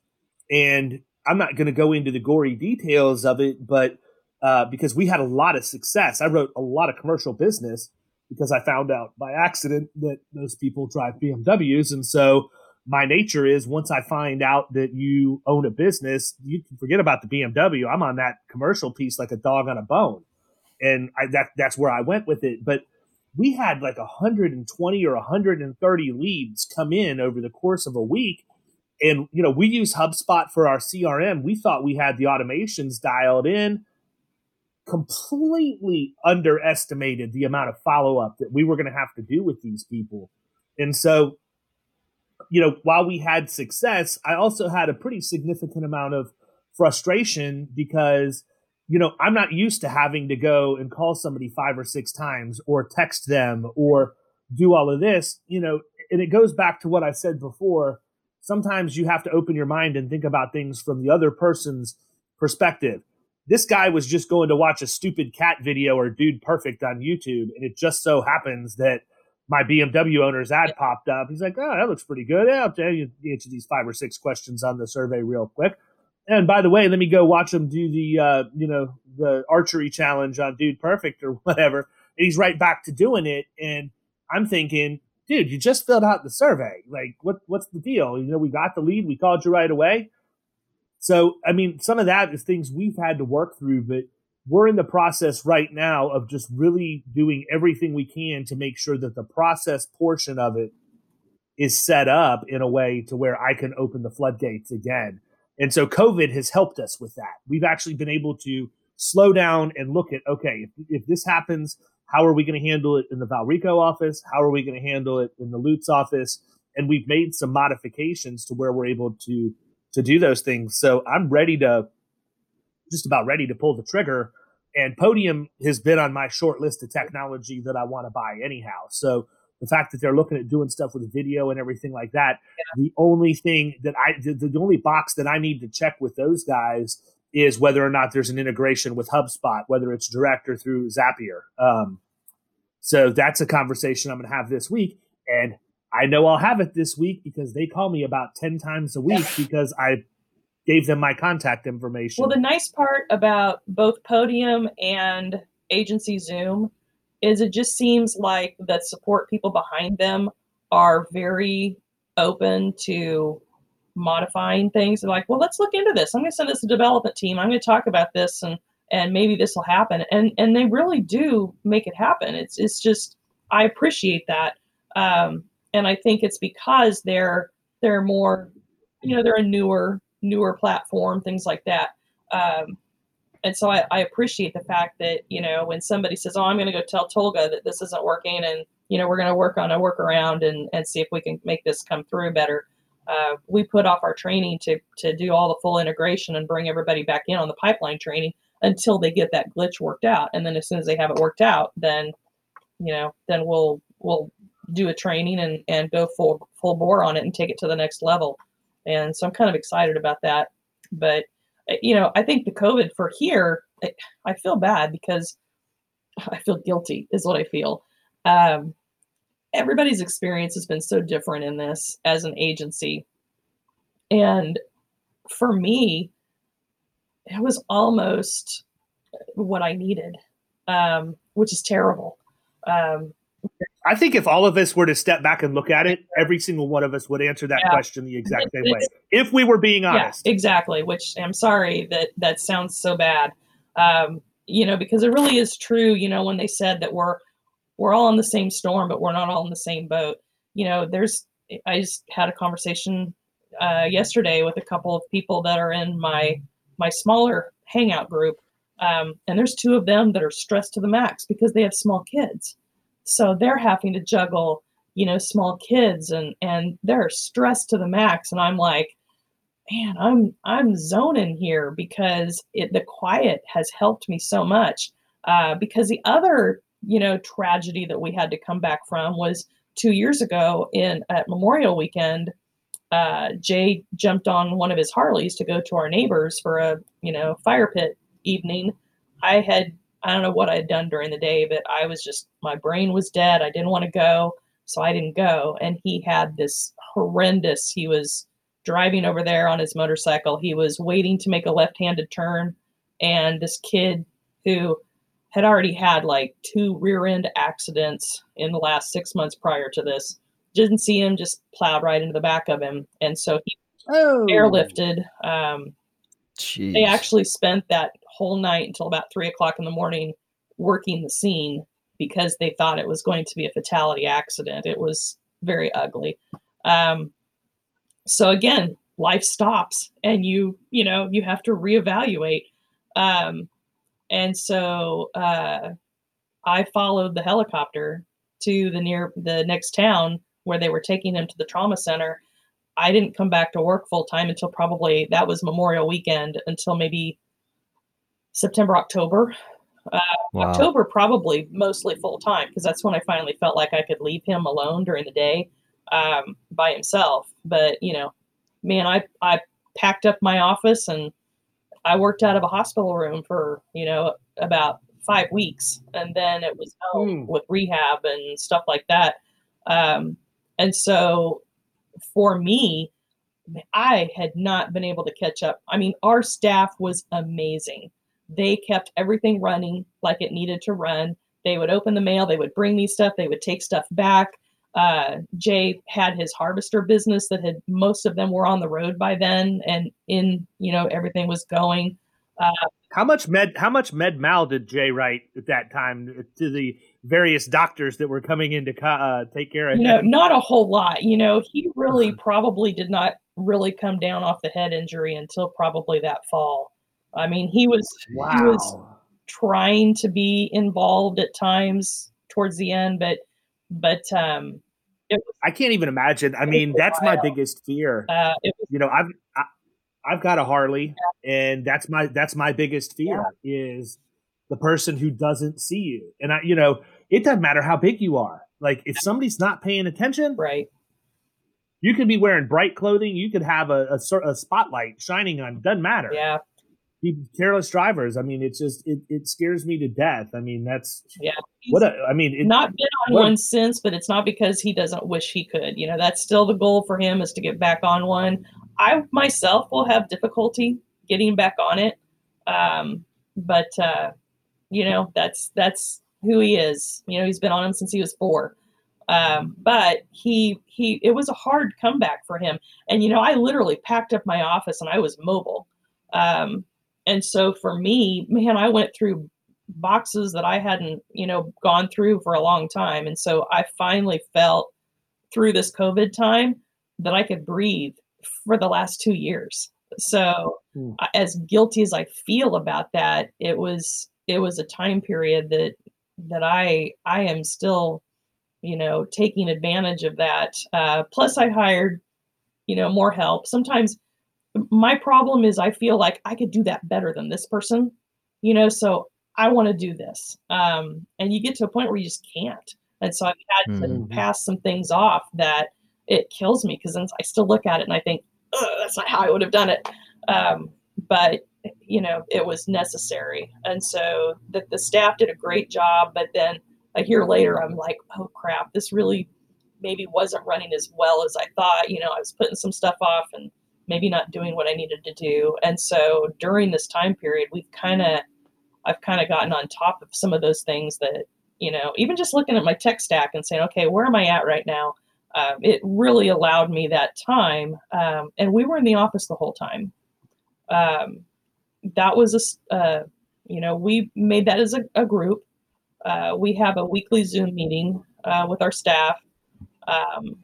And I'm not going to go into the gory details of it, but uh, because we had a lot of success. I wrote a lot of commercial business because I found out by accident that those people drive BMWs. And so my nature is once I find out that you own a business, you can forget about the BMW. I'm on that commercial piece like a dog on a bone. And I, that that's where I went with it. But we had like 120 or 130 leads come in over the course of a week. And, you know, we use HubSpot for our CRM. We thought we had the automations dialed in completely underestimated the amount of follow up that we were going to have to do with these people. And so, you know, while we had success, I also had a pretty significant amount of frustration because, you know, I'm not used to having to go and call somebody five or six times or text them or do all of this, you know, and it goes back to what I said before. Sometimes you have to open your mind and think about things from the other person's perspective this guy was just going to watch a stupid cat video or dude perfect on YouTube, and it just so happens that my BMW owner's ad popped up. He's like, "Oh, that looks pretty good. Yeah, I'll tell you answer these five or six questions on the survey real quick." And by the way, let me go watch him do the uh, you know the archery challenge on Dude Perfect or whatever. And he's right back to doing it, and I'm thinking, dude, you just filled out the survey. Like, what what's the deal? You know, we got the lead, we called you right away. So, I mean, some of that is things we've had to work through, but we're in the process right now of just really doing everything we can to make sure that the process portion of it is set up in a way to where I can open the floodgates again. And so COVID has helped us with that. We've actually been able to slow down and look at, okay, if, if this happens, how are we going to handle it in the Valrico office? How are we going to handle it in the Lutz office? And we've made some modifications to where we're able to to do those things. So I'm ready to just about ready to pull the trigger and Podium has been on my short list of technology that I want to buy anyhow. So the fact that they're looking at doing stuff with video and everything like that, yeah. the only thing that I, the, the only box that I need to check with those guys is whether or not there's an integration with HubSpot, whether it's direct or through Zapier. Um, so that's a conversation I'm going to have this week. And I know I'll have it this week because they call me about 10 times a week because I gave them my contact information. Well, the nice part about both Podium and Agency Zoom is it just seems like the support people behind them are very open to modifying things. They're like, well, let's look into this. I'm going to send this to the development team. I'm going to talk about this and and maybe this will happen. And and they really do make it happen. It's it's just I appreciate that. Um, and I think it's because they're they're more, you know, they're a newer newer platform, things like that. Um, and so I, I, appreciate the fact that you know when somebody says, "Oh, I'm going to go tell Tolga that this isn't working," and you know we're going to work on a workaround and and see if we can make this come through better. Uh, we put off our training to to do all the full integration and bring everybody back in on the pipeline training until they get that glitch worked out. And then as soon as they have it worked out, then you know then we'll we'll do a training and and go full full bore on it and take it to the next level. And so I'm kind of excited about that. But uh, you know, I think the COVID for here, I feel bad because I feel guilty, is what I feel. Um, everybody's experience has been so different in this as an agency. And for me, it was almost what I needed, um, which is terrible. Um, I think if all of us were to step back and look at it, every single one of us would answer that yeah. question the exact same way. If we were being honest. Yeah, exactly. Which I'm sorry that that sounds so bad. Um, you know, because it really is true, you know, when they said that we're we're all in the same storm, but we're not all in the same boat. You know, there's I just had a conversation uh, yesterday with a couple of people that are in my my smaller hangout group. Um, and there's two of them that are stressed to the max because they have small kids so they're having to juggle, you know, small kids and and they're stressed to the max. And I'm like, man, I'm I'm zoning here because it the quiet has helped me so much. Uh, because the other, you know, tragedy that we had to come back from was two years ago in at Memorial Weekend. Uh, Jay jumped on one of his Harleys to go to our neighbors for a, you know, fire pit evening. I had I don't know what I had done during the day, but I was just, my brain was dead. I didn't want to go. So I didn't go. And he had this horrendous, he was driving over there on his motorcycle. He was waiting to make a left handed turn. And this kid who had already had like two rear end accidents in the last six months prior to this didn't see him, just plowed right into the back of him. And so he oh. airlifted. Um, Jeez. They actually spent that whole night until about three o'clock in the morning working the scene because they thought it was going to be a fatality accident. It was very ugly. Um, so again, life stops and you, you know, you have to reevaluate. Um, and so uh, I followed the helicopter to the near the next town where they were taking him to the trauma center. I didn't come back to work full time until probably that was Memorial weekend until maybe September, October. Uh, wow. October probably mostly full time because that's when I finally felt like I could leave him alone during the day um, by himself. But you know, man, I I packed up my office and I worked out of a hospital room for you know about five weeks, and then it was home mm. with rehab and stuff like that. Um, and so for me, I had not been able to catch up. I mean, our staff was amazing. They kept everything running like it needed to run. They would open the mail, they would bring me stuff, they would take stuff back. Uh, Jay had his harvester business that had most of them were on the road by then, and in you know everything was going. Uh, how much med how much med mal did Jay write at that time to the various doctors that were coming in to uh, take care of you him? Know, not a whole lot. You know, he really uh-huh. probably did not really come down off the head injury until probably that fall. I mean, he was wow. he was trying to be involved at times towards the end, but but um, was, I can't even imagine. I mean, that's my biggest fear. Uh, was, you know, I've I, have got a Harley, yeah. and that's my that's my biggest fear yeah. is the person who doesn't see you. And I, you know, it doesn't matter how big you are. Like if somebody's not paying attention, right? You could be wearing bright clothing. You could have a, a, a spotlight shining on. Doesn't matter. Yeah. Be careless drivers. I mean, it's just it, it scares me to death. I mean, that's yeah. What a, I mean, it, not been on what, one since, but it's not because he doesn't wish he could. You know, that's still the goal for him is to get back on one. I myself will have difficulty getting back on it, um, but uh, you know, that's that's who he is. You know, he's been on him since he was four. Um, but he he it was a hard comeback for him. And you know, I literally packed up my office and I was mobile. Um, and so for me, man, I went through boxes that I hadn't, you know, gone through for a long time. And so I finally felt through this COVID time that I could breathe for the last two years. So mm. as guilty as I feel about that, it was it was a time period that that I I am still, you know, taking advantage of that. Uh, plus, I hired, you know, more help. Sometimes my problem is I feel like I could do that better than this person, you know. So I want to do this, um, and you get to a point where you just can't. And so I've had mm-hmm. to pass some things off that it kills me because I still look at it and I think, that's not how I would have done it. Um, but you know it was necessary and so the, the staff did a great job but then a year later i'm like oh crap this really maybe wasn't running as well as i thought you know i was putting some stuff off and maybe not doing what i needed to do. And so during this time period we've kind of i've kind of gotten on top of some of those things that you know even just looking at my tech stack and saying okay where am i at right now? Um, it really allowed me that time um, and we were in the office the whole time. Um, that was a, uh, you know, we made that as a, a group. Uh, we have a weekly Zoom meeting uh, with our staff, um,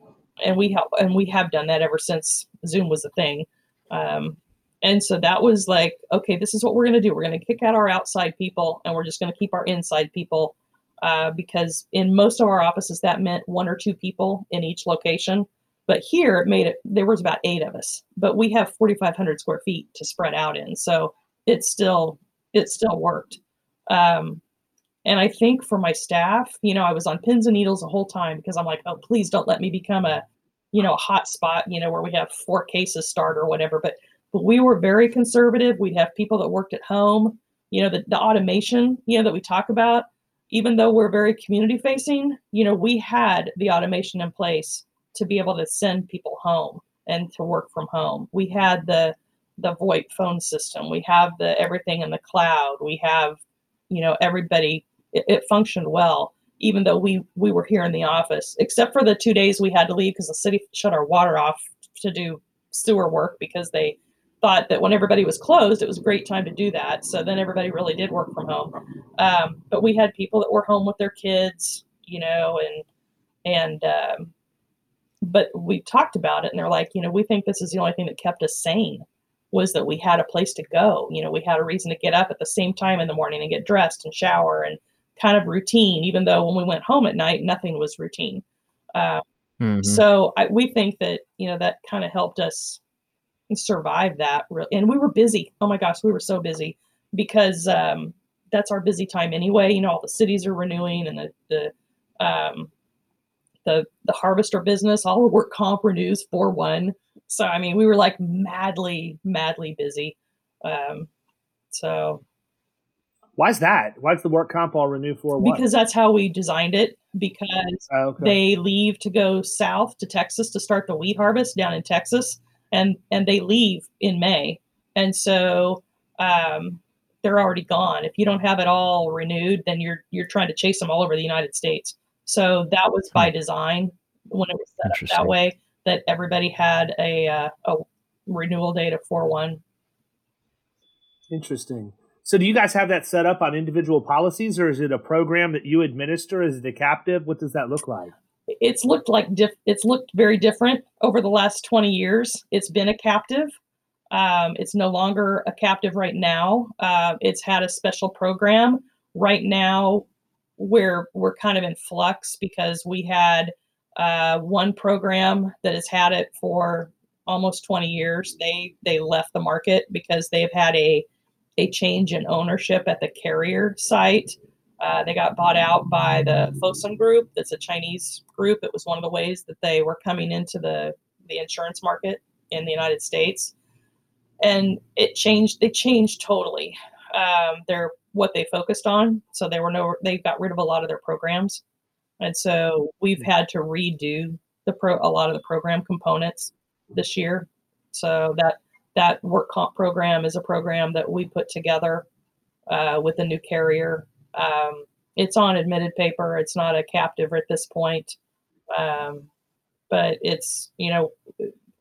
and we help, and we have done that ever since Zoom was a thing. Um, and so that was like, okay, this is what we're going to do. We're going to kick out our outside people, and we're just going to keep our inside people. Uh, because in most of our offices, that meant one or two people in each location. But here it made it, there was about eight of us, but we have 4,500 square feet to spread out in. So it still it still worked. Um, and I think for my staff, you know, I was on pins and needles the whole time because I'm like, oh, please don't let me become a, you know, a hot spot, you know, where we have four cases start or whatever. But but we were very conservative. We'd have people that worked at home, you know, the, the automation, you know, that we talk about, even though we're very community facing, you know, we had the automation in place to be able to send people home and to work from home. We had the the VoIP phone system. We have the everything in the cloud. We have, you know, everybody. It, it, functioned well, even though we we were here in the office, except for the two days we had to leave because the city shut our water off to do sewer work because they thought that when everybody was closed, it was a great time to do that. So then everybody really did work from home. Um, but we had people that were home with their kids, you know, and and um, but we talked about it, and they're like, you know, we think this is the only thing that kept us sane was that we had a place to go. You know, we had a reason to get up at the same time in the morning and get dressed and shower and kind of routine, even though when we went home at night, nothing was routine. Uh, mm-hmm. So I, we think that, you know, that kind of helped us survive that. And we were busy. Oh my gosh, we were so busy because um, that's our busy time anyway. You know, all the cities are renewing and the, the, um, the, the harvester business, all the work comp renews for one. So I mean, we were like madly, madly busy. Um, so why's that? Why's the work comp all renew for what? Because that's how we designed it. Because oh, okay. they leave to go south to Texas to start the wheat harvest down in Texas, and and they leave in May, and so um, they're already gone. If you don't have it all renewed, then you're you're trying to chase them all over the United States. So that was by hmm. design when it was set up that way that everybody had a, uh, a renewal date of 4 1. Interesting. So, do you guys have that set up on individual policies, or is it a program that you administer? Is it a captive? What does that look like? It's looked like it's looked very different over the last twenty years. It's been a captive. Um, it's no longer a captive right now. Uh, it's had a special program right now where we're kind of in flux because we had uh, one program that has had it for almost 20 years. They they left the market because they've had a a change in ownership at the carrier site. Uh, they got bought out by the Fosun Group. That's a Chinese group. It was one of the ways that they were coming into the, the insurance market in the United States. And it changed, they changed totally. Um, they're what they focused on. So they were no, they got rid of a lot of their programs. And so we've had to redo the pro, a lot of the program components this year. So that, that work comp program is a program that we put together uh, with a new carrier um, it's on admitted paper. It's not a captive at this point. Um, but it's, you know,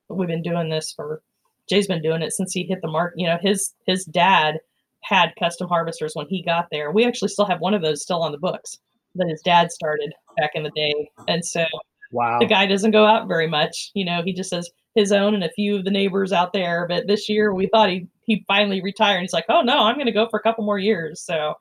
we've been doing this for, Jay's been doing it since he hit the mark. You know, his, his dad had custom harvesters when he got there. We actually still have one of those still on the books that his dad started back in the day. And so wow. the guy doesn't go out very much. You know, he just says his own and a few of the neighbors out there. But this year we thought he, he finally retired. He's like, oh no, I'm going to go for a couple more years. So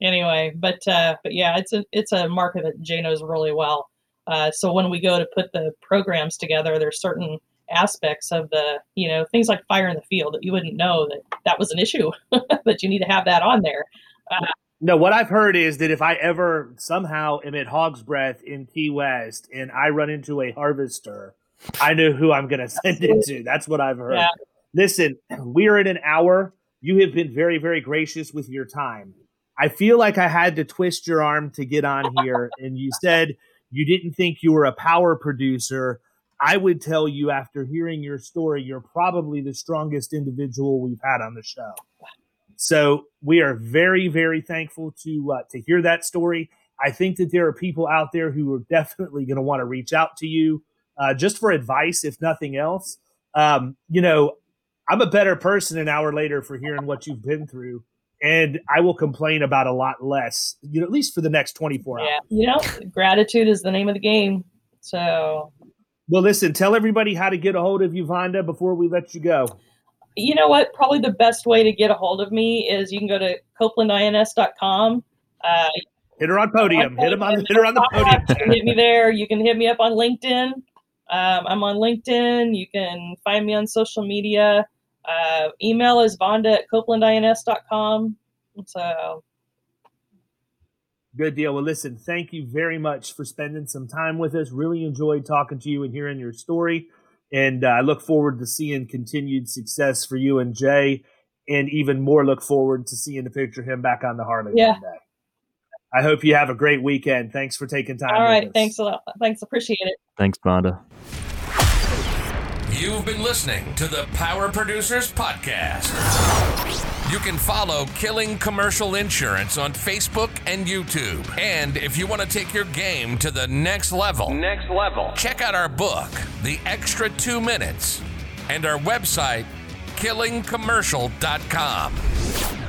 anyway, but uh, but yeah, it's a it's a market that Jay knows really well. Uh, so when we go to put the programs together, there's certain aspects of the you know things like fire in the field that you wouldn't know that that was an issue but you need to have that on there. Uh, no, what I've heard is that if I ever somehow am at Hog's Breath in Key West and I run into a harvester, I know who I'm going to send it to. That's what I've heard. Yeah. Listen, we are at an hour. You have been very, very gracious with your time. I feel like I had to twist your arm to get on here, and you said you didn't think you were a power producer. I would tell you after hearing your story, you're probably the strongest individual we've had on the show. So we are very, very thankful to uh, to hear that story. I think that there are people out there who are definitely going to want to reach out to you uh, just for advice, if nothing else. Um, you know, I'm a better person an hour later for hearing what you've been through and I will complain about a lot less, you know, at least for the next 24 hours. Yeah, you know, gratitude is the name of the game. So, well, listen, tell everybody how to get a hold of you, Vonda, before we let you go. You know what? Probably the best way to get a hold of me is you can go to copelandins.com. Uh, hit her on podium. Hit, him on, hit her on the podium. hit me there. You can hit me up on LinkedIn. Um, I'm on LinkedIn. You can find me on social media. Uh, email is vonda at copelandins.com. So Good deal. Well, listen, thank you very much for spending some time with us. Really enjoyed talking to you and hearing your story. And uh, I look forward to seeing continued success for you and Jay. And even more, look forward to seeing the picture of him back on the Harley yeah. one day. I hope you have a great weekend. Thanks for taking time. All right. Thanks a lot. Thanks. Appreciate it. Thanks, Vonda. You've been listening to the Power Producers Podcast. You can follow Killing Commercial Insurance on Facebook and YouTube. And if you want to take your game to the next level, next level, check out our book, The Extra 2 Minutes, and our website, killingcommercial.com.